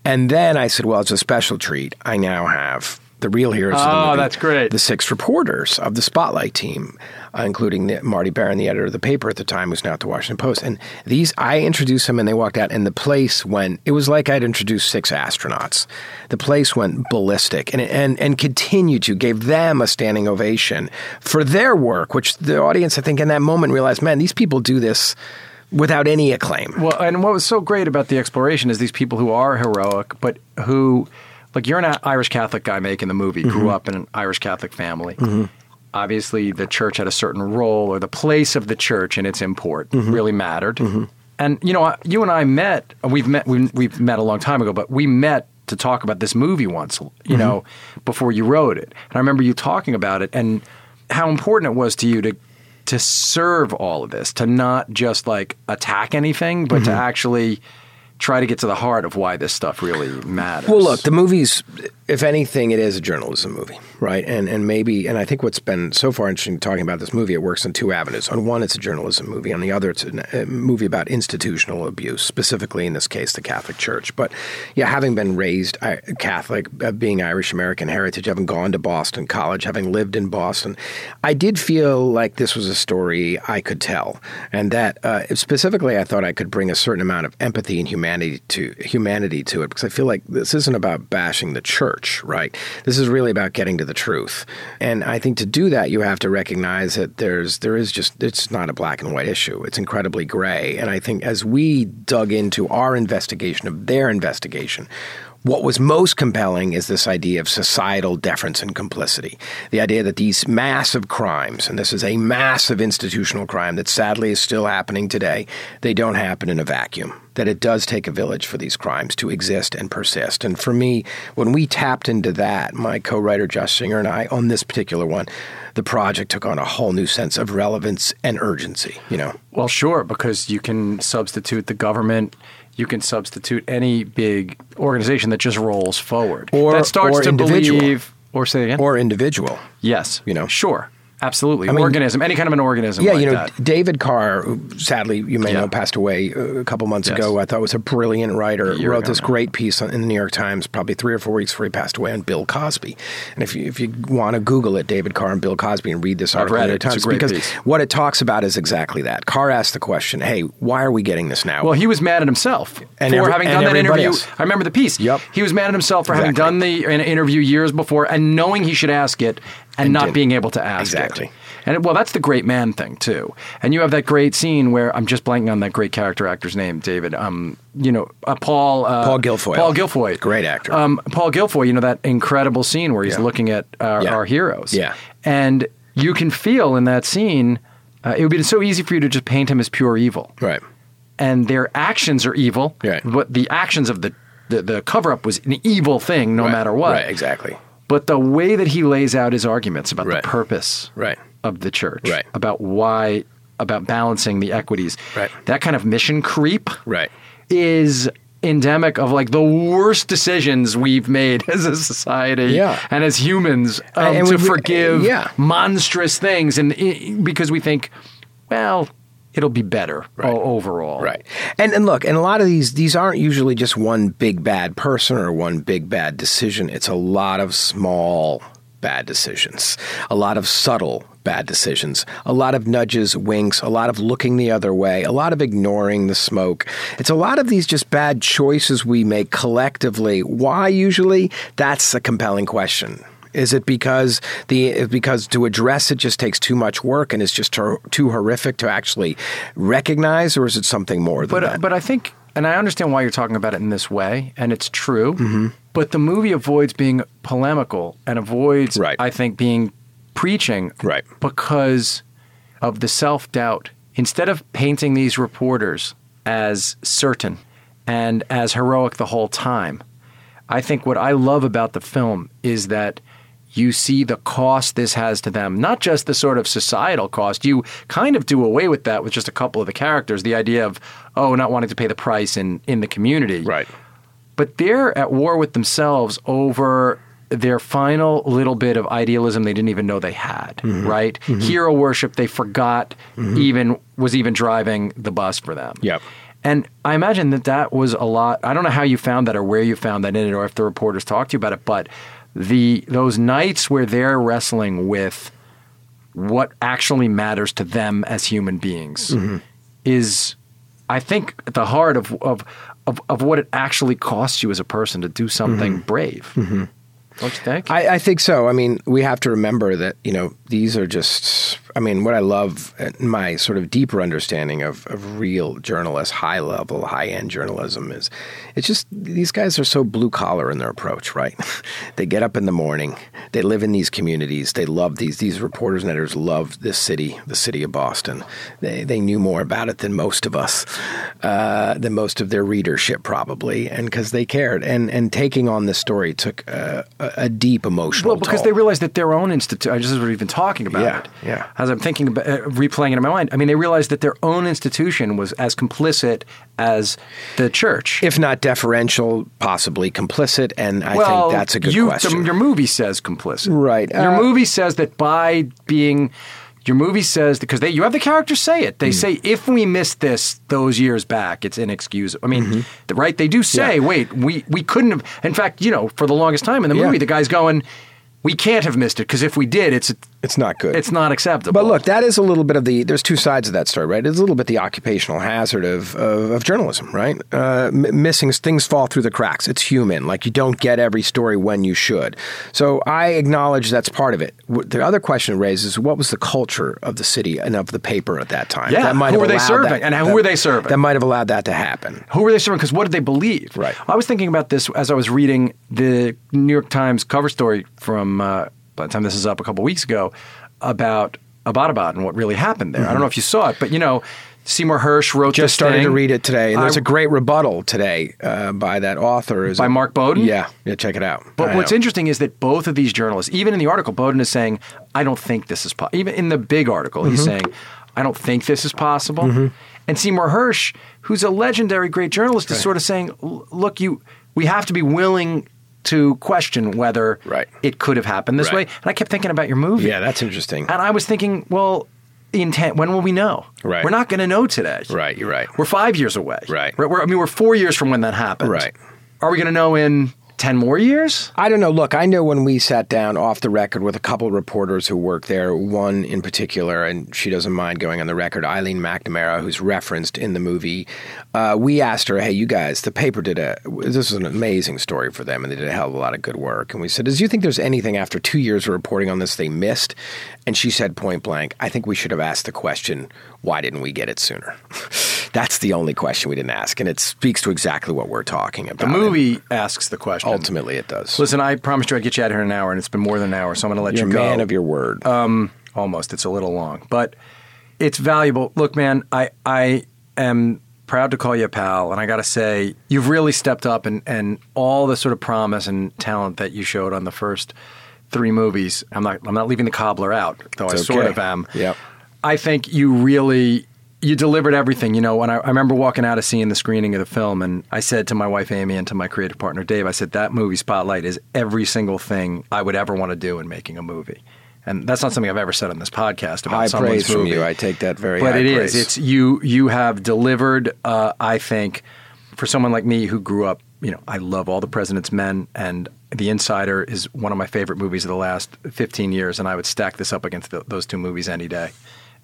And then I said, well, it's a special treat. I now have the real heroes of the Oh, movie. that's great. The six reporters of the Spotlight team, uh, including the, Marty Baron, the editor of the paper at the time, who's now at the Washington Post. And these, I introduced them, and they walked out, and the place went. It was like I'd introduced six astronauts. The place went ballistic, and and and continued to gave them a standing ovation for their work, which the audience, I think, in that moment realized, man, these people do this without any acclaim. Well, and what was so great about the exploration is these people who are heroic, but who, like, you're an Irish Catholic guy making the movie, grew mm-hmm. up in an Irish Catholic family. Mm-hmm. Obviously, the church had a certain role, or the place of the church and its import mm-hmm. really mattered. And you know, you and I met. We've met. We've, we've met a long time ago, but we met to talk about this movie once. You know, before you wrote it, and I remember you talking about it and how important it was to you to to serve all of this, to not just like attack anything, but to actually try to get to the heart of why this stuff really matters. Well, look, the movie's, if anything, it is a journalism movie, right? And and maybe, and I think what's been so far interesting talking about this movie, it works on two avenues. On one, it's a journalism movie. On the other, it's a, movie about institutional abuse, specifically in this case, the Catholic Church. But yeah, having been raised I- Catholic, uh, being Irish American heritage, having gone to Boston College, having lived in Boston, I did feel like this was a story I could tell, and that uh, specifically, I thought I could bring a certain amount of empathy and humanity to humanity to it, because I feel like this isn't about bashing the church, right? This is really about getting to the truth, and I think to do that, you have to recognize that there's there is just it's not a black and white issue; it's incredibly gray, and I think as we dug into our investigation of their investigation. What was most compelling is this idea of societal deference and complicity. The idea that these massive crimes, and this is a massive institutional crime that sadly is still happening today, they don't happen in a vacuum. That it does take a village for these crimes to exist and persist. And for me, when we tapped into that, my co writer Josh Singer and I, on this particular one, the project took on a whole new sense of relevance and urgency, you know? Well, sure, because you can substitute the government. You can substitute any big organization that just rolls forward. Or- that starts or to individual. believe. Or say again. Or individual. yes, you know. sure, absolutely. mean- organism, any kind of an organism. Yeah, like you know, that. David Carr, who sadly you may Yeah. know, passed away uh, a couple months Yes. ago. I thought was a brilliant writer. Wrote this great piece on, in the New York Times, probably three or four weeks before he passed away, on Bill Cosby. And if you if you want to Google it, David Carr and Bill Cosby, and read this article read in the it. New York It's a Times, great because piece. what it talks about is exactly that. Carr asked the question, "Hey, why are we getting this now?" Well, he was mad at himself And for every- having done that interview. else. I remember the piece. Yep. He was mad at himself for having done the an interview years before and knowing he should ask it and, And not didn't. being able to ask Exactly. it. And well, that's the great man thing too. And you have that great scene where I'm just blanking on that great character actor's name, David. Um, you know, uh, Paul uh, Paul Guilfoyle. Paul Guilfoyle, Great actor. Um, Paul Guilfoyle. You know that incredible scene where he's Yeah. looking at our, Yeah. our heroes. Yeah. and you can feel in that scene. Uh, it would be so easy for you to just paint him as pure evil Right. and their actions are evil. Right. But the actions of the, the, the cover up was an evil thing no Right. matter what. Right. Exactly. But the way that he lays out his arguments about Right. the purpose Right. of the church, Right. about why, about balancing the equities, Right. that kind of mission creep Right. is endemic of like the worst decisions we've made <laughs> as a society Yeah. and as humans um, And to we- forgive yeah. monstrous things and i- because we think well it'll be better o- overall Right. And and look, and a lot of these these aren't usually just one big bad person or one big bad decision. It's a lot of small bad decisions. A lot of subtle bad decisions. A lot of nudges, winks, a lot of looking the other way, a lot of ignoring the smoke. It's a lot of these just bad choices we make collectively. Why usually? That's a compelling question. Is it because the because to address it just takes too much work and it's just too, too horrific to actually recognize, or is it something more than But that? but I think, and I understand why you're talking about it in this way, and it's true. Mm-hmm. But the movie avoids being polemical and avoids, Right. I think, being preaching, Right. Because of the self doubt. Instead of painting these reporters as certain and as heroic the whole time, I think what I love about the film is that you see the cost this has to them, not just the sort of societal cost. You kind of do away with that with just a couple of the characters, the idea of, oh, not wanting to pay the price in, in the community. right. But they're at war with themselves over their final little bit of idealism they didn't even know they had, Mm-hmm. right? Hero worship they forgot even was even driving the bus for them. Yep. And I imagine that that was a lot. I don't know how you found that or where you found that in it or if the reporters talked to you about it, but the those nights where they're wrestling with what actually matters to them as human beings Mm-hmm. is I think at the heart of, of of of what it actually costs you as a person to do something brave. Don't you think? Mm-hmm. I, I think so. I mean, we have to remember that, you know, these are just, I mean, what I love, uh, my sort of deeper understanding of, of real journalists, high level, high end journalism is it's just these guys are so blue collar in their approach, right? <laughs> they get up in the morning, they live in these communities, they love these, these reporters and editors love this city, the city of Boston. They, they knew more about it than most of us, uh, than most of their readership probably, and because they cared. And, and taking on this story took a, a deep emotional well, because toll. they realized that their own institute. I just was even talking about Yeah, it. yeah. As I'm thinking about uh, replaying it in my mind, I mean, they realized that their own institution was as complicit as the church. if not deferential, possibly complicit, and I well, think that's a good you, question. the- your movie says complicit, Right. Your Uh, movie says that by being, your movie says because they you have the characters say it. They Hmm. say if we missed this those years back, it's inexcusable. I mean, the, right? They do say, Mm-hmm. Yeah. wait, we we couldn't have. In fact, you know, for the longest time in the Yeah. movie, the guy's going, we can't have missed it because if we did, it's it's not good. it's not acceptable. But look, that is a little bit of the. There's two sides of that story, right? It's a little bit the occupational hazard of of, of journalism, right? Uh, m- missing things fall through the cracks. It's human. Like you don't get every story when you should. So I acknowledge that's part of it. The other question it raises: What was the culture of the city and of the paper at that time? Yeah, that might who were they serving? that- And who that- were they serving? That might have allowed that to happen. Who were they serving? Because what did they believe? Right. I was thinking about this as I was reading the New York Times cover story from, uh, by the time this is up, a couple weeks ago, about Abbottabad and what really happened there. I don't know if you saw it, but you know, Seymour Hersh wrote Mm-hmm. Just started thing. to read it today, and there's I- a great rebuttal today uh, by that author. Is By it- Mark Bowden? Yeah, yeah, check it out. But I what's know. interesting is that both of these journalists, even in the article, Bowden is saying, I don't think this is possible. Even in the big article, he's Mm-hmm. saying, I don't think this is possible. And Seymour Hersh, who's a legendary great journalist, is sort of saying, look, you, we have to be willing to question whether Right. it could have happened this Right. way. And I kept thinking about your movie. Yeah, that's interesting. And I was thinking, well, intent, when will we know? Right. We're not going to know today. Right, you're right. We're five years away. Right. We're, we're- I mean, we're four years from when that happened. Right. Are we going to know in 10 more years? I don't know. Look, I know when we sat down off the record with a couple of reporters who work there, one in particular, and she doesn't mind going on the record, Eileen McNamara, who's referenced in the movie. Uh, we asked her, hey, you guys, the paper did a, this was an amazing story for them, and they did a hell of a lot of good work. And we said, does you think there's anything after two years of reporting on this they missed? And she said point blank, I think we should have asked the question, why didn't we get it sooner? <laughs> That's the only question we didn't ask, and it speaks to exactly what we're talking about. The movie asks the question. Ultimately, it does. Listen, I promised you I'd get you out of here in an hour, and it's been more than an hour, so I'm going to let You're you go. man of your word. Um, almost. It's a little long, but it's valuable. Look, man, I I am proud to call you a pal, and I got to say, you've really stepped up, and and all the sort of promise and talent that you showed on the first three movies. I'm not I'm not leaving the cobbler out, though I It's sort of am. Yep. I think you really you delivered everything. You know, when I, I remember walking out of seeing the screening of the film, and I said to my wife Amy and to my creative partner Dave, I said that movie Spotlight is every single thing I would ever want to do in making a movie. And that's not something I've ever said on this podcast about High someone's praise from you. I take that very but it is. praise. It's you. You have delivered. Uh, I think for someone like me who grew up, you know, I love all the President's Men, and The Insider is one of my favorite movies of the last 15 years, and I would stack this up against th those two movies any day.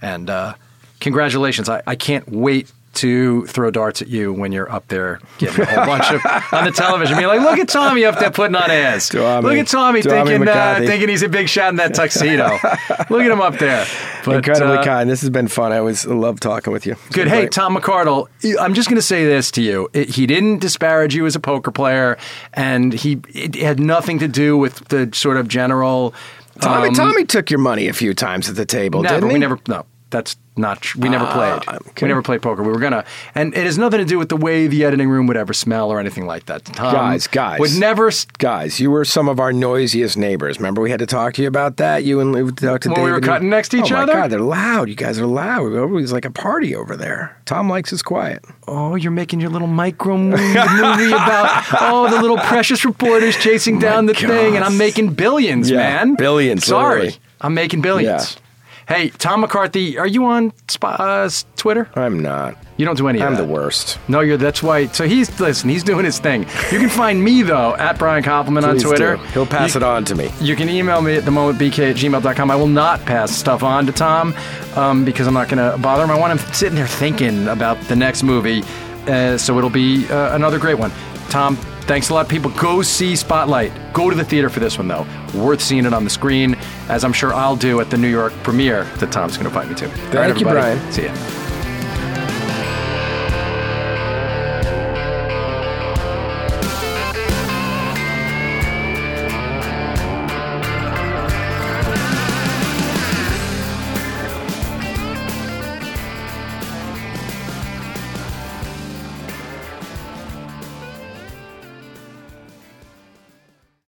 And uh, congratulations! I, I can't wait to throw darts at you when you're up there getting a whole <laughs> bunch of on the television, being like, "Look at Tommy up there putting on ass. Tommy. Look at Tommy, Tommy thinking uh, thinking he's a big shot in that tuxedo. <laughs> Look at him up there." But, Incredibly uh, kind. This has been fun. I always love talking with you. It's Good. Hey, great. Tom McArdle, I'm just going to say this to you. It, he didn't disparage you as a poker player, and he it had nothing to do with the sort of general. Tommy, um, Tommy took your money a few times at the table, never, didn't he? we never. No, that's not. Tr- we never played. Ah, okay. We never played poker. We were gonna, and it has nothing to do with the way the editing room would ever smell or anything like that. Tom Guys, guys. would never. s- Guys, you were some of our noisiest neighbors. Remember, we had to talk to you about that. You and we talked to When we David were and- cutting next to each oh other? my God, they're loud. You guys are loud. It was like a party over there. Tom likes his quiet. Oh, you're making your little micro movie, about oh the little precious reporters chasing down the thing, and I'm making billions, Yeah, man. billions, Sorry, literally. I'm making billions. Hey, Tom McCarthy, are you on uh, Twitter? I'm not. You don't do any I'm of the worst. No, you're. That's why. So he's listen. He's doing his thing. You can find me though at Brian Koppelman on Twitter. do. He'll pass You- it on to me. You can email me at the momentbk at gmail.com. I will not pass stuff on to Tom um, because I'm not going to bother him. I want him sitting there thinking about the next movie. Uh, so it'll be uh, another great one. Tom, thanks a lot, people. Go see Spotlight. Go to the theater for this one, though. Worth seeing it on the screen, as I'm sure I'll do at the New York premiere that Tom's going to invite me to. All right, Thank you. Brian. See ya.